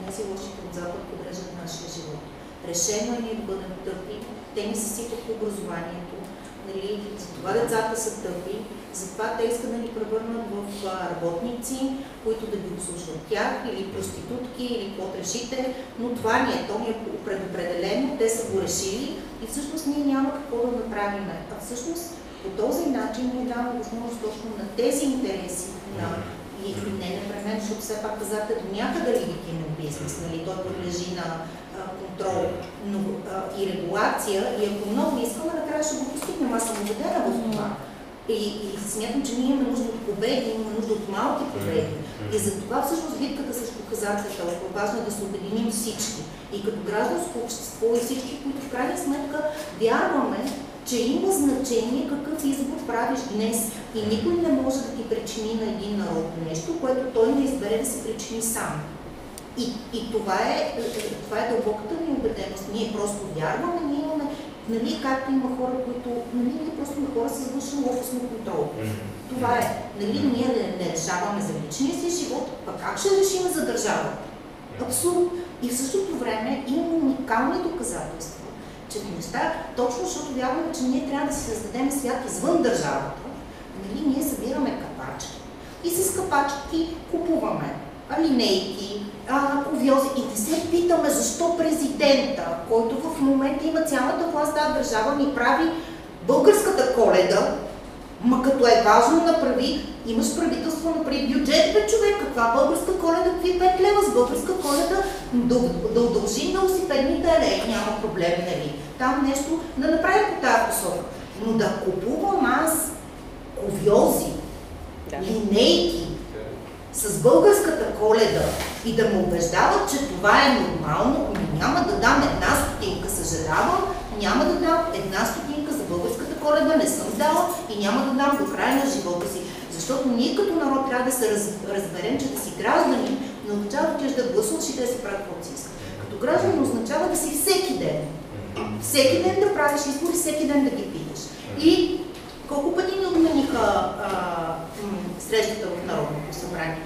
тези лошите от запад подреждат нашия живот. Решено е ние да бъдем тъпи, те ни съсипат образованието, нали, за това децата са тъпи, затова те искат да ни превърнат в работници, които да ги обслужват тях, или проститутки, или какво решите, но това ни е, то ни е предопределено, те са го решили и всъщност ние няма какво да направим. А всъщност по този начин ние даваме възможност точно на тези интереси, на и не непременно, защото все пак казахте до някъде легитимен бизнес, нали? той подлежи на контрол но, а, и регулация и ако много искаме, накрая ще го постигнем. Аз съм убедена в това. И, и смятам, че ние имаме нужда от победи, имаме нужда от малки победи. И за това всъщност битката срещу хазарта е толкова важно да се обединим всички. И като гражданско общество и всички, които в крайна сметка вярваме, че има значение какъв избор правиш днес и никой не може да ти причини на един народ нещо, което той не избере да се причини сам. И, и това, е, това е дълбоката ни убеденост. Ние просто вярваме, ние имаме, нали, както има хора, които, нали, ние просто сме хора с външен лопусен контрол. Това е, нали, ние не, не решаваме за личния си живот, а как ще решим за държавата? Абсурд. И в същото време имаме уникални доказателства че неща, точно защото вярваме, че ние трябва да си създадем свят извън държавата, нали, ние събираме капачки и с капачки купуваме линейки, ковиози и не се питаме защо президента, който в момента има цялата власт тази държава, ни прави българската коледа, ма като е важно направи, имаш правителство направи бюджет, бе човек, каква българска коледа, какви 5 лева с българска коледа, да, да удължим велосипедните алеи, няма проблем, нали? Там нещо да направим по тази посока. Но да купувам аз ковиози, да. линейки, с българската коледа и да ме убеждават, че това е нормално, няма да дам една стотинка, съжалявам, няма да дам една стотинка коледа, не съм дала и няма да дам до края на живота си. Защото ние като народ трябва да се раз, разберем, че да си граждани не означава да да гласуваш и да си правят каквото си искат. Като граждани означава да си всеки ден. Всеки ден да правиш избори, всеки ден да ги питаш. И колко пъти ни отмениха срещата в Народното събрание?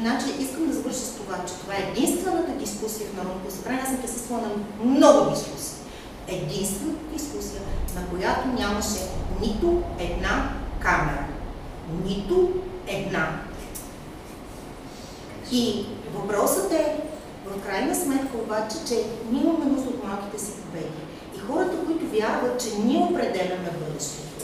Значи искам да завърша с това, че това е единствената дискусия в Народното събрание. Аз съм присъствала на много дискусии. Единствената дискусия, на която нямаше нито една камера. Нито една. И въпросът е, в крайна сметка обаче, че ние имаме нужда от малките си победи. И хората, които вярват, че ние определяме бъдещето,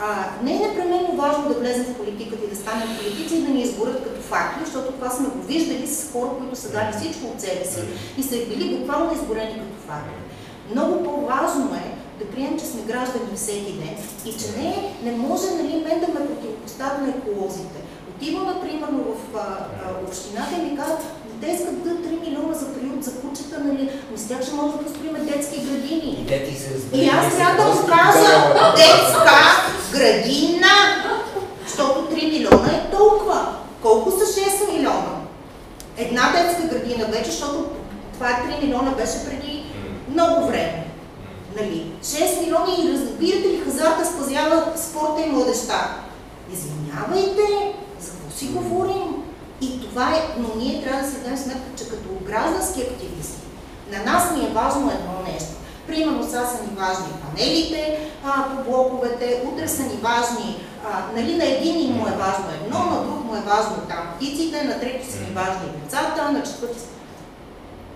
а, не е непременно важно да влезем в политиката и да станем политици и да ни изборят като факти, защото това сме го виждали с хора, които са дали всичко от себе си и са били буквално изборени като факти. Много по-важно е да приемем, че сме граждани всеки ден и че не, не може нали, мен да ме противопоставя на еколозите. Отивам, примерно, в а, а, общината и ми казват, те искат да 3 милиона за приют за кучета, нали? Но с тях ще може да построим детски градини. И, се и аз трябва да му кажа детска градина, защото 3 милиона е толкова. Колко са 6 милиона? Една детска градина вече, защото това е 3 милиона беше преди много време. Нали? 6 милиона и разбирате ли, хазарта спазява спорта и младеща. Извинявайте, за какво си говорим? И това е, но ние трябва да си дадем сметка, че като граждански активисти, на нас ни е важно едно нещо. Примерно сега са ни важни панелите а, по блоковете, утре са ни важни, а, нали на един му е важно едно, на друг му е важно там птиците, на трети са ни важни децата, на четвърти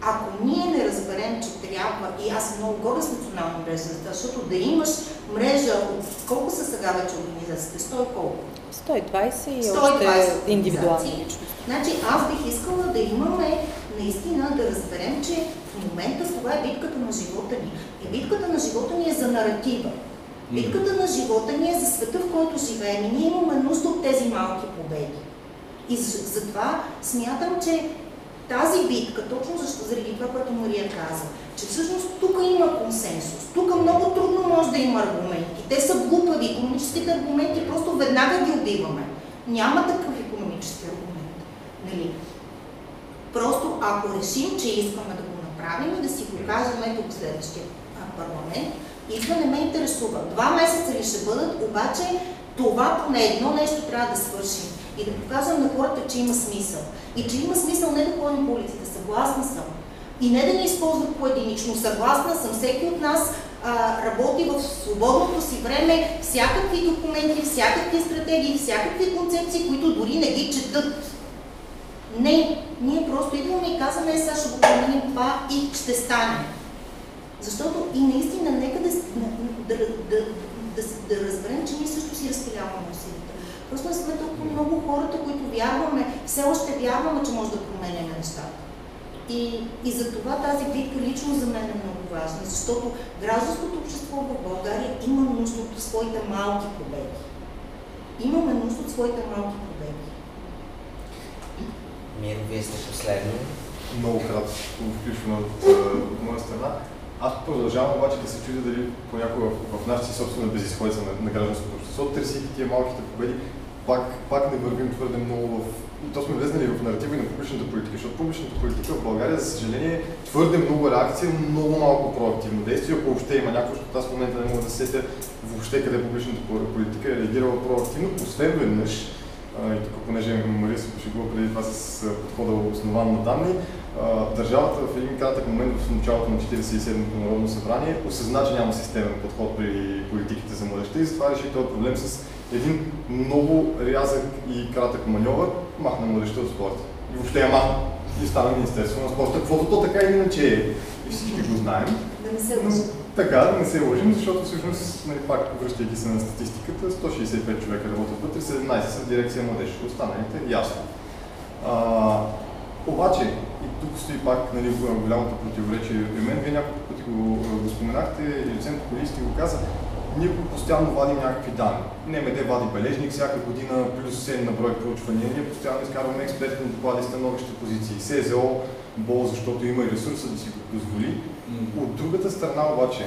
ако ние не разберем, че трябва, и аз съм много горда с национална мрежа, защото да имаш мрежа от колко са сега вече организациите? 100 колко? 120 и 120 още индивидуални Значи аз бих искала да имаме наистина да разберем, че в момента това е битката на живота ни. И битката на живота ни е за наратива. Битката на живота ни е за света, в който живеем. И ние имаме нужда от тези малки победи. И затова смятам, че тази битка, точно защо, заради това, което Мария каза, че всъщност тук има консенсус. Тук много трудно може да има аргументи. Те са глупави. Економическите аргументи просто веднага ги убиваме. Няма такъв економически аргумент. Нали? Просто ако решим, че искаме да го направим и да си го кажем ето в следващия парламент, идва не ме интересува. Два месеца ли ще бъдат, обаче това поне едно нещо трябва да свършим и да показвам на хората, че има смисъл. И че има смисъл не да ходим по улиците, съгласна съм. И не да ни използват поединично. Съгласна съм, всеки от нас а, работи в свободното си време всякакви документи, всякакви стратегии, всякакви концепции, които дори не ги четат. Не, ние просто идваме и казваме, е, сега ще го променим това и ще стане. Защото и наистина, нека да, да, да, да, да, разберем, че ние също си разпиляваме усилията. Просто сме толкова много хората, които вярваме, все още вярваме, че може да променяме нещата. И, и за това тази битка лично за мен е много важна, защото гражданското общество в България има нужда от своите малки победи. Имаме нужда от своите малки победи. Миро, вие сте последно. Много кратко включване от, от моя страна. Аз продължавам обаче да се чудя дали понякога в, в нашата собствена безисходица на, на гражданското общество, търсейки тия малките победи, пак, пак не вървим твърде много в... То сме влезнали в наратива и на публичната политика, защото публичната политика в България, за съжаление, твърде много реакция, много малко проактивно действие, ако въобще има някакво, защото аз в момента не мога да сетя въобще къде публичната политика е реагирала проактивно, освен веднъж, и тук, понеже Мария се пошегува преди това с подхода основан на данни, държавата в един кратък момент в началото на 47-то Народно събрание осъзна, че няма системен подход при политиките за младеща и затова реши този проблем с един много рязък и кратък маньовър, махна младеща от спорта. И въобще ама и стана Министерство на спорта, каквото то така или иначе е. И всички го знаем. Да не се лъжим. Така, да не се лъжим, защото всъщност, нали, пак връщайки се на статистиката, 165 човека работят вътре, 17 са в дирекция младеж, останалите ясно. А, обаче, и тук стои пак нали, голямото противоречие при мен, вие няколко пъти го, го споменахте, и доцент Колисти го каза, ние постоянно вадим някакви данни. НМД вади бележник всяка година, плюс 7 на брой проучвания. Ние постоянно изкарваме експертни доклади, становища, позиции. СЗО, БОЛ, защото има и ресурса да си го позволи. От другата страна обаче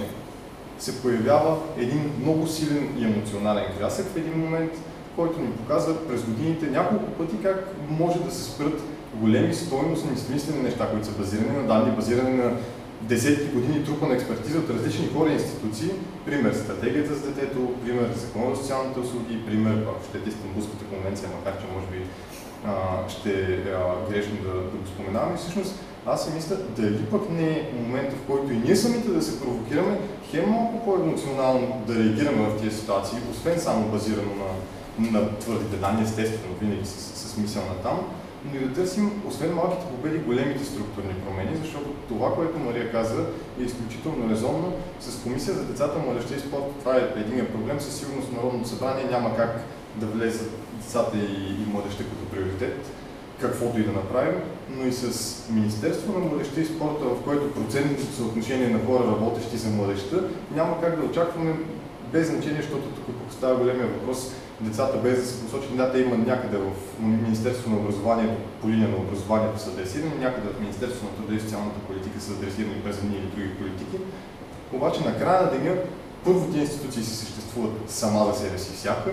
се появява един много силен и емоционален крясък в един момент, който ни показва през годините няколко пъти как може да се спрат големи стойностни, смислени неща, които са базирани на данни, базирани на десетки години трупа на експертиза от различни хора и институции. Пример стратегията за детето, пример закона за социалните услуги, пример, ако щете, Истанбулската конвенция, макар че може би а, ще е грешно да, да го споменаваме. Всъщност, аз си мисля, дали пък не е момента, в който и ние самите да се провокираме, хем малко по-емоционално да реагираме в тези ситуации, освен само базирано на, на твърдите данни, естествено, винаги с, с мисъл на там, но и да търсим, освен малките победи, големите структурни промени, защото това, което Мария каза, е изключително резонно. С Комисия за децата, младеща и спорт, това е един проблем. Със сигурност Народното събрание няма как да влезат децата и, и младеща като приоритет, каквото и да направим, но и с Министерство на младеща и спорта, в което процентното съотношение на хора, работещи за младеща, няма как да очакваме без значение, защото тук поставя големия въпрос децата, без да се посочи, да, те имат някъде в Министерството на образованието, по линия на образованието са адресирани, някъде в Министерството на труда и социалната политика са адресирани през едни или други политики. Обаче на края на деня, първо тези институции си съществуват сама за себе си всяка.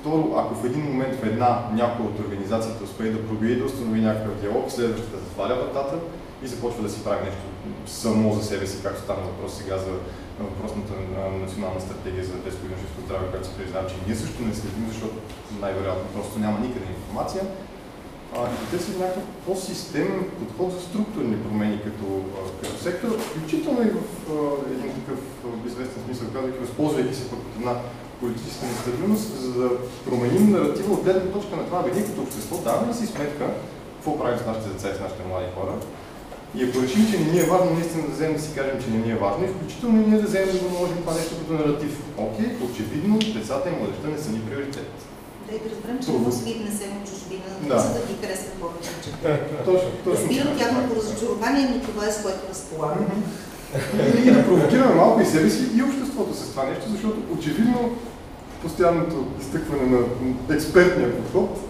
Второ, ако в един момент в една някоя от организациите успее да пробие да установи някакъв диалог, следващата затваря вратата и започва да си прави нещо само за себе си, както стана въпрос сега за въпросната национална стратегия за детско и юношеско здраве, която се признава, че ние също не следим, защото най-вероятно просто няма никъде информация. А, и да търсим някакъв по-системен подход за структурни промени като, като сектор, включително и в а, един такъв известен смисъл, казвайки, възползвайки се от една политическа нестабилност, за да променим наратива от гледна точка на това, бе, като общество, даваме ли си сметка какво правим с нашите деца и с нашите млади хора, и ако решим, че не ни е важно, наистина да вземем да си кажем, че не ни е важно и включително ние да вземем да наложим това нещо като наратив. Окей, очевидно децата и младеща не са ни приоритет. Да и да разберем, че мозги не се от чужбина, да. за да ги харесва повече. Точно, точно. Разбирам тяхното разочарование, но това е с което разполагам. И да провокираме малко и себе си и обществото с това нещо, защото очевидно постоянното изтъкване на експертния подход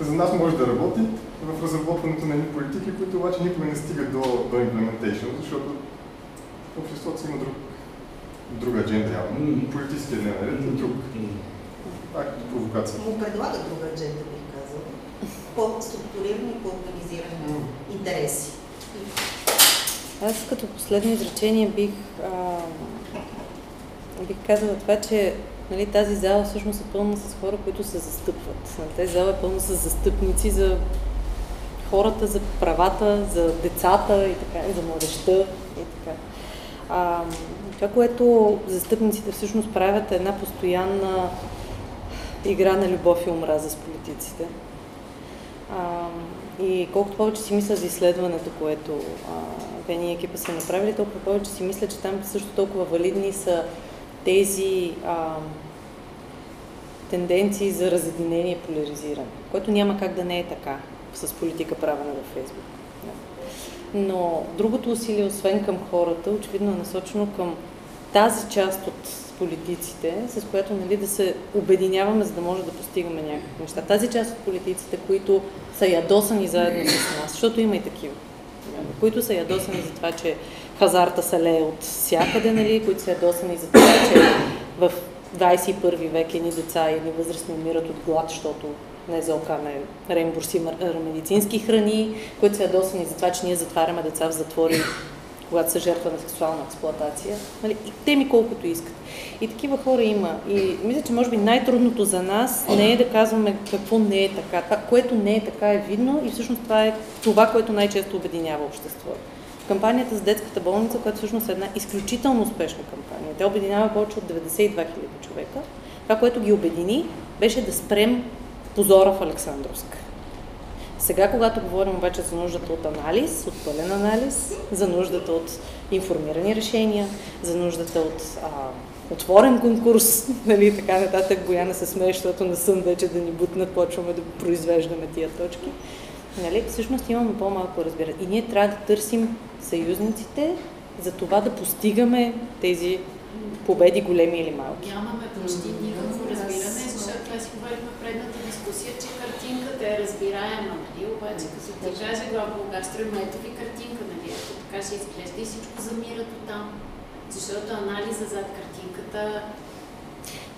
за нас може да работи, в разработването на едни политики, които обаче никога не стигат до, до implementation, защото обществото си има друг, друга адженда явно. Mm. Политическия дневен ред е друг. Mm. Е провокация. Му предлага друга адженда, бих казал. По-структурирано и по-организирани mm. интереси. Аз като последно изречение бих, а, бих казала това, че нали, тази зала всъщност е пълна с хора, които се застъпват. Тази зала е пълна с застъпници за хората, за правата, за децата и така, и за младеща и така. А, това, което застъпниците всъщност правят е една постоянна игра на любов и омраза с политиците. А, и колкото повече си мисля за изследването, което Пени и екипа са направили, толкова повече си мисля, че там също толкова валидни са тези а, тенденции за разединение и поляризиране, което няма как да не е така с политика правена във Фейсбук. Но другото усилие, освен към хората, очевидно е насочено към тази част от политиците, с която нали, да се обединяваме, за да може да постигаме някакви неща. Тази част от политиците, които са ядосани заедно с нас, защото има и такива, които са ядосани за това, че хазарта се лее от всякъде, нали, които са ядосани за това, че в 21 век едни деца и едни възрастни умират от глад, защото НЗОК не реимбурси медицински храни, които са ядосани за това, че ние затваряме деца в затвори, когато са жертва на сексуална експлоатация. Нали? И теми колкото искат. И такива хора има. И мисля, че може би най-трудното за нас не е да казваме какво не е така. Това, което не е така е видно и всъщност това е това, което най-често обединява обществото. Кампанията за детската болница, която всъщност е една изключително успешна кампания. Тя обединява повече от 92 000 човека. Това, което ги обедини, беше да спрем позора в Александровск. Сега, когато говорим обаче за нуждата от анализ, от пълен анализ, за нуждата от информирани решения, за нуждата от а, отворен конкурс, [LAUGHS] нали, така нататък, Бояна се смее, защото не съм вече да ни бутнат, почваме да произвеждаме тия точки. Нали, всъщност имаме по-малко разбиране. И ние трябва да търсим съюзниците за това да постигаме тези победи, големи или малки. Нямаме почти никакво разбиране, защото това си говорихме в предната дискусия, че картинката е разбираема, нали? обаче като ти каже глава Българстро, ето ви картинка, нали? Ето така ще изглежда и всичко замира до там. Защото анализа зад картинката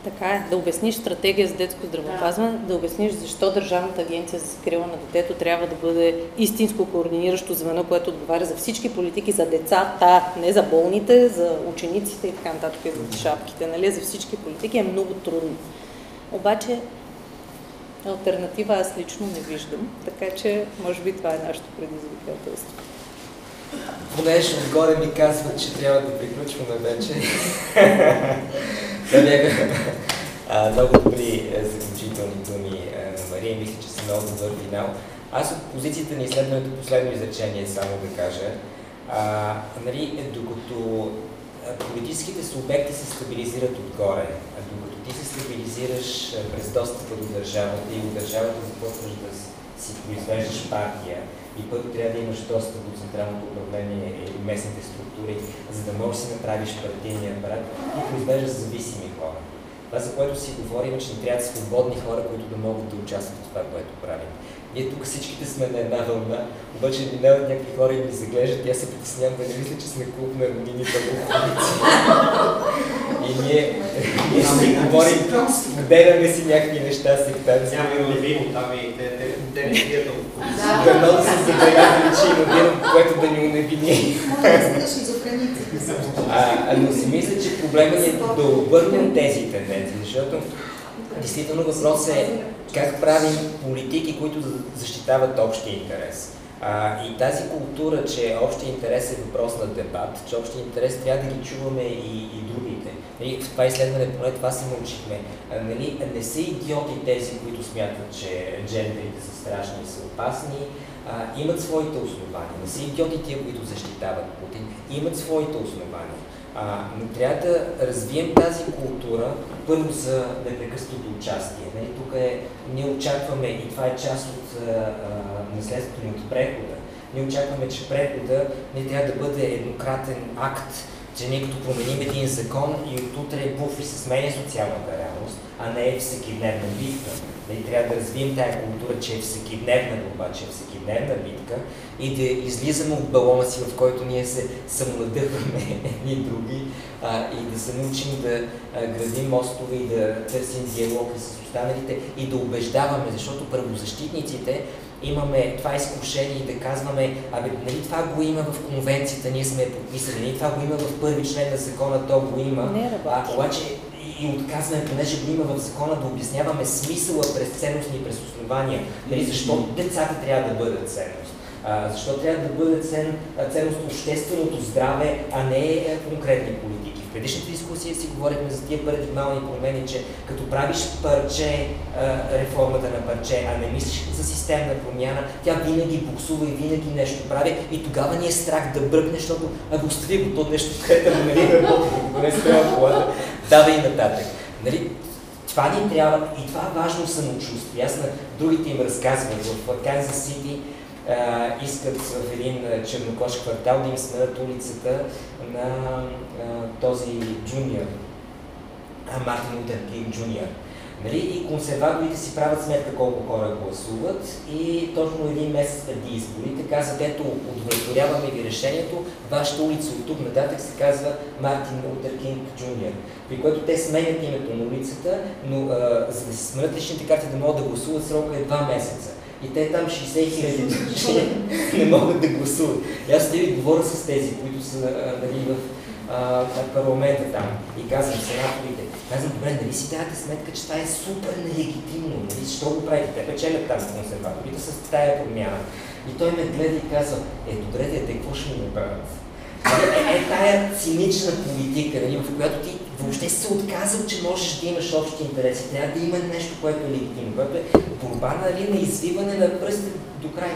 така е, да обясниш стратегия за детско здравеопазване, да. да обясниш защо Държавната агенция за закрила на детето трябва да бъде истинско координиращо звено, което отговаря за всички политики за децата, не за болните, за учениците и така нататък, и за шапките, нали, за всички политики е много трудно. Обаче альтернатива аз лично не виждам, така че може би това е нашето предизвикателство. Понеже отгоре ми казват, че трябва да приключваме вече. [LAUGHS] много добри е, заключителни думи е, на Мария. Мисля, че са много добър финал. Аз от позицията на изследването последно изречение само да кажа. А, нали, е, докато политическите субекти се стабилизират отгоре, ти се стабилизираш през достъпа до държавата и от държавата започваш да си произвеждаш партия, и първо трябва да имаш достъп до централното управление и местните структури, за да можеш да си направиш партийния апарат и произвеждаш зависими хора. Това, за което си говорим, че ни трябва свободни хора, които да могат да участват в това, което правим. Ние тук всичките сме на една вълна, обаче минават някакви хора и ни заглеждат, аз се притеснявам да не мисля, че сме клуб на родините И ние, ние си говорим, гледаме си някакви неща, сектанци. Няма и родини, там и те, те, те не видят Да, се забелязали, че има вино, което да ни уневини. Но си мисля, че проблема е да обърнем тези тенденции, защото действително въпрос е как правим политики, които защитават общия интерес. А, и тази култура, че общия интерес е въпрос на дебат, че общия интерес трябва да ги чуваме и, и другите. Нали, в това изследване поне това се научихме. Нали, не са идиоти тези, които смятат, че джендерите са страшни и са опасни, а, имат своите основания. Не са идиоти тия, които защитават Путин, имат своите основания. А, но трябва да развием тази култура първо за непрекъснатото участие. Нали? Тук е, ние очакваме, и това е част от наследството ни от прехода, ние очакваме, че прехода не трябва да бъде еднократен акт, че ние като променим един закон и от утре буф и се сменя социалната реалност, а не е всекидневна битка. Нали, трябва да развием тази култура, че е всекидневна борба, че е всекидневна битка и да излизаме от балона си, в който ние се самонадъхваме [LAUGHS] едни други а, и да се научим да а, градим мостове и да търсим диалог с останалите и да убеждаваме, защото правозащитниците имаме това изкушение и да казваме, абе, нали това го има в конвенцията, ние сме подписали, нали това го има в първи член на закона, то го има. Не а, обаче и отказваме, понеже го има в закона, да обясняваме смисъла през ценностни и през основания. Нали, защо децата трябва да бъдат ценност? А, защо трябва да бъде цен, ценност общественото здраве, а не е, конкретни политики. В предишната дискусия си говорихме за тия парадигмални промени, че като правиш парче, реформата на парче, а не мислиш за системна промяна, тя винаги буксува и винаги нещо прави и тогава ни е страх да бръкне, защото ако остави го то нещо, което нали [LAUGHS] не работи, го не спрямо колата, дава и нататък. Нали, това ни трябва и това е важно самочувствие. Аз на другите им разказвам в Канзас Сити, искат в един чернокош квартал да им сменят улицата на а, този джуниор, Мартин Лутер Кинг джуниор. Нали? И консерваторите си правят сметка колко хора гласуват и точно един месец преди изборите казват, ето, удовлетворяваме ви решението, вашата улица от тук нататък се казва Мартин Лутер Кинг Джуниор, при което те сменят името на улицата, но а, за да си сменят личните карти да могат да гласуват срока е два месеца. И те там 60 хиляди [LAUGHS] не могат да гласуват. И аз ви говоря с тези, които са нали, в а, парламента там и казвам сенаторите, казвам, добре, нали си давате сметка, че това е супер нелегитимно, нали, защо го правите? Те печелят там консерваторите с тая промяна. И той ме гледа и казва, е, добре, те какво ще ми направят? Е, е, е тая цинична политика, нали, в която ти въобще се отказал, че можеш да имаш общи интереси. Трябва да има нещо, което е легитимно, което е борба нали, на извиване на пръстите до край.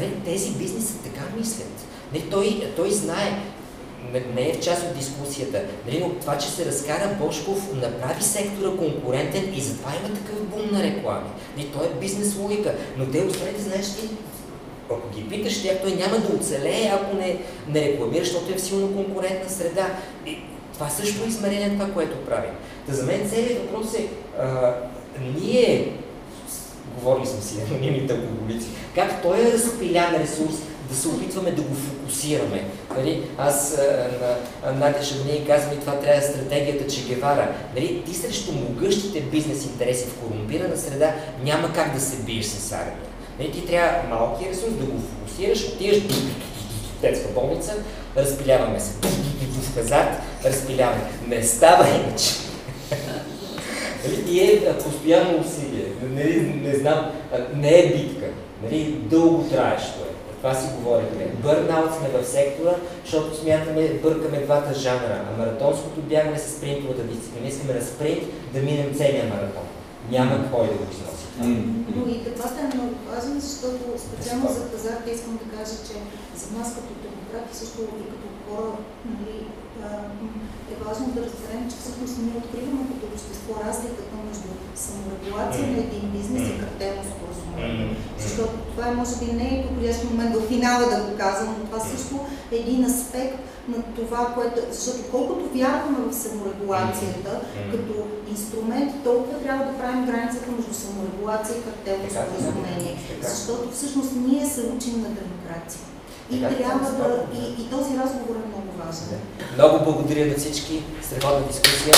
Нали, тези бизнеси така мислят. Не, той, той знае, не е в част от дискусията, нали, но това, че се разкара Бошков, направи сектора конкурентен и затова има такъв бум на реклами. Нали, той е бизнес логика, но те останалите знаеш ти, ако ги питаш тях, той няма да оцелее, ако не, не рекламира, защото е в силно конкурентна среда. И това също е измерение това, което правим. Та за мен целият въпрос е, а, ние, говорили сме си, анонимните алкоголици, как той е разпилян ресурс, да се опитваме да го фокусираме. Нали? Аз на Надя Шабни казвам и това трябва стратегията Че Гевара. Нали? Ти срещу могъщите бизнес интереси в корумпирана среда няма как да се биеш с армия. Нали? Ти трябва малки ресурс да го фокусираш, отиваш детска болница, разпиляваме се. В хазарт разпиляваме. Не става иначе. Нали? И е постоянно усилие. Не, не знам, не е битка. Нали? Дълго траещо е. Това си говорихме. Бърнаут сме в сектора, защото смятаме, бъркаме двата жанра. А маратонското бягане с спринтовата дисциплина. Искаме на спринт да минем целия маратон. Няма кой да го износи. Но и дебата е много важен, защото специално за хазарта искам да кажа, че за нас като демократи също и като хора нали, е важно да разберем, че всъщност ние откриваме като общество разликата между саморегулация на един бизнес и картелно споразумение. Защото това е, може би, не е подходящ момент в финала да го казвам, но това също е един аспект на това, което... Защото колкото вярваме в саморегулацията като инструмент, толкова трябва да правим границата между саморегулация и картелно споразумение. Защото всъщност ние се учим на демокрация. И трябва да. И, и този разговор е много важен. Много благодаря на всички. Страхотна дискусия.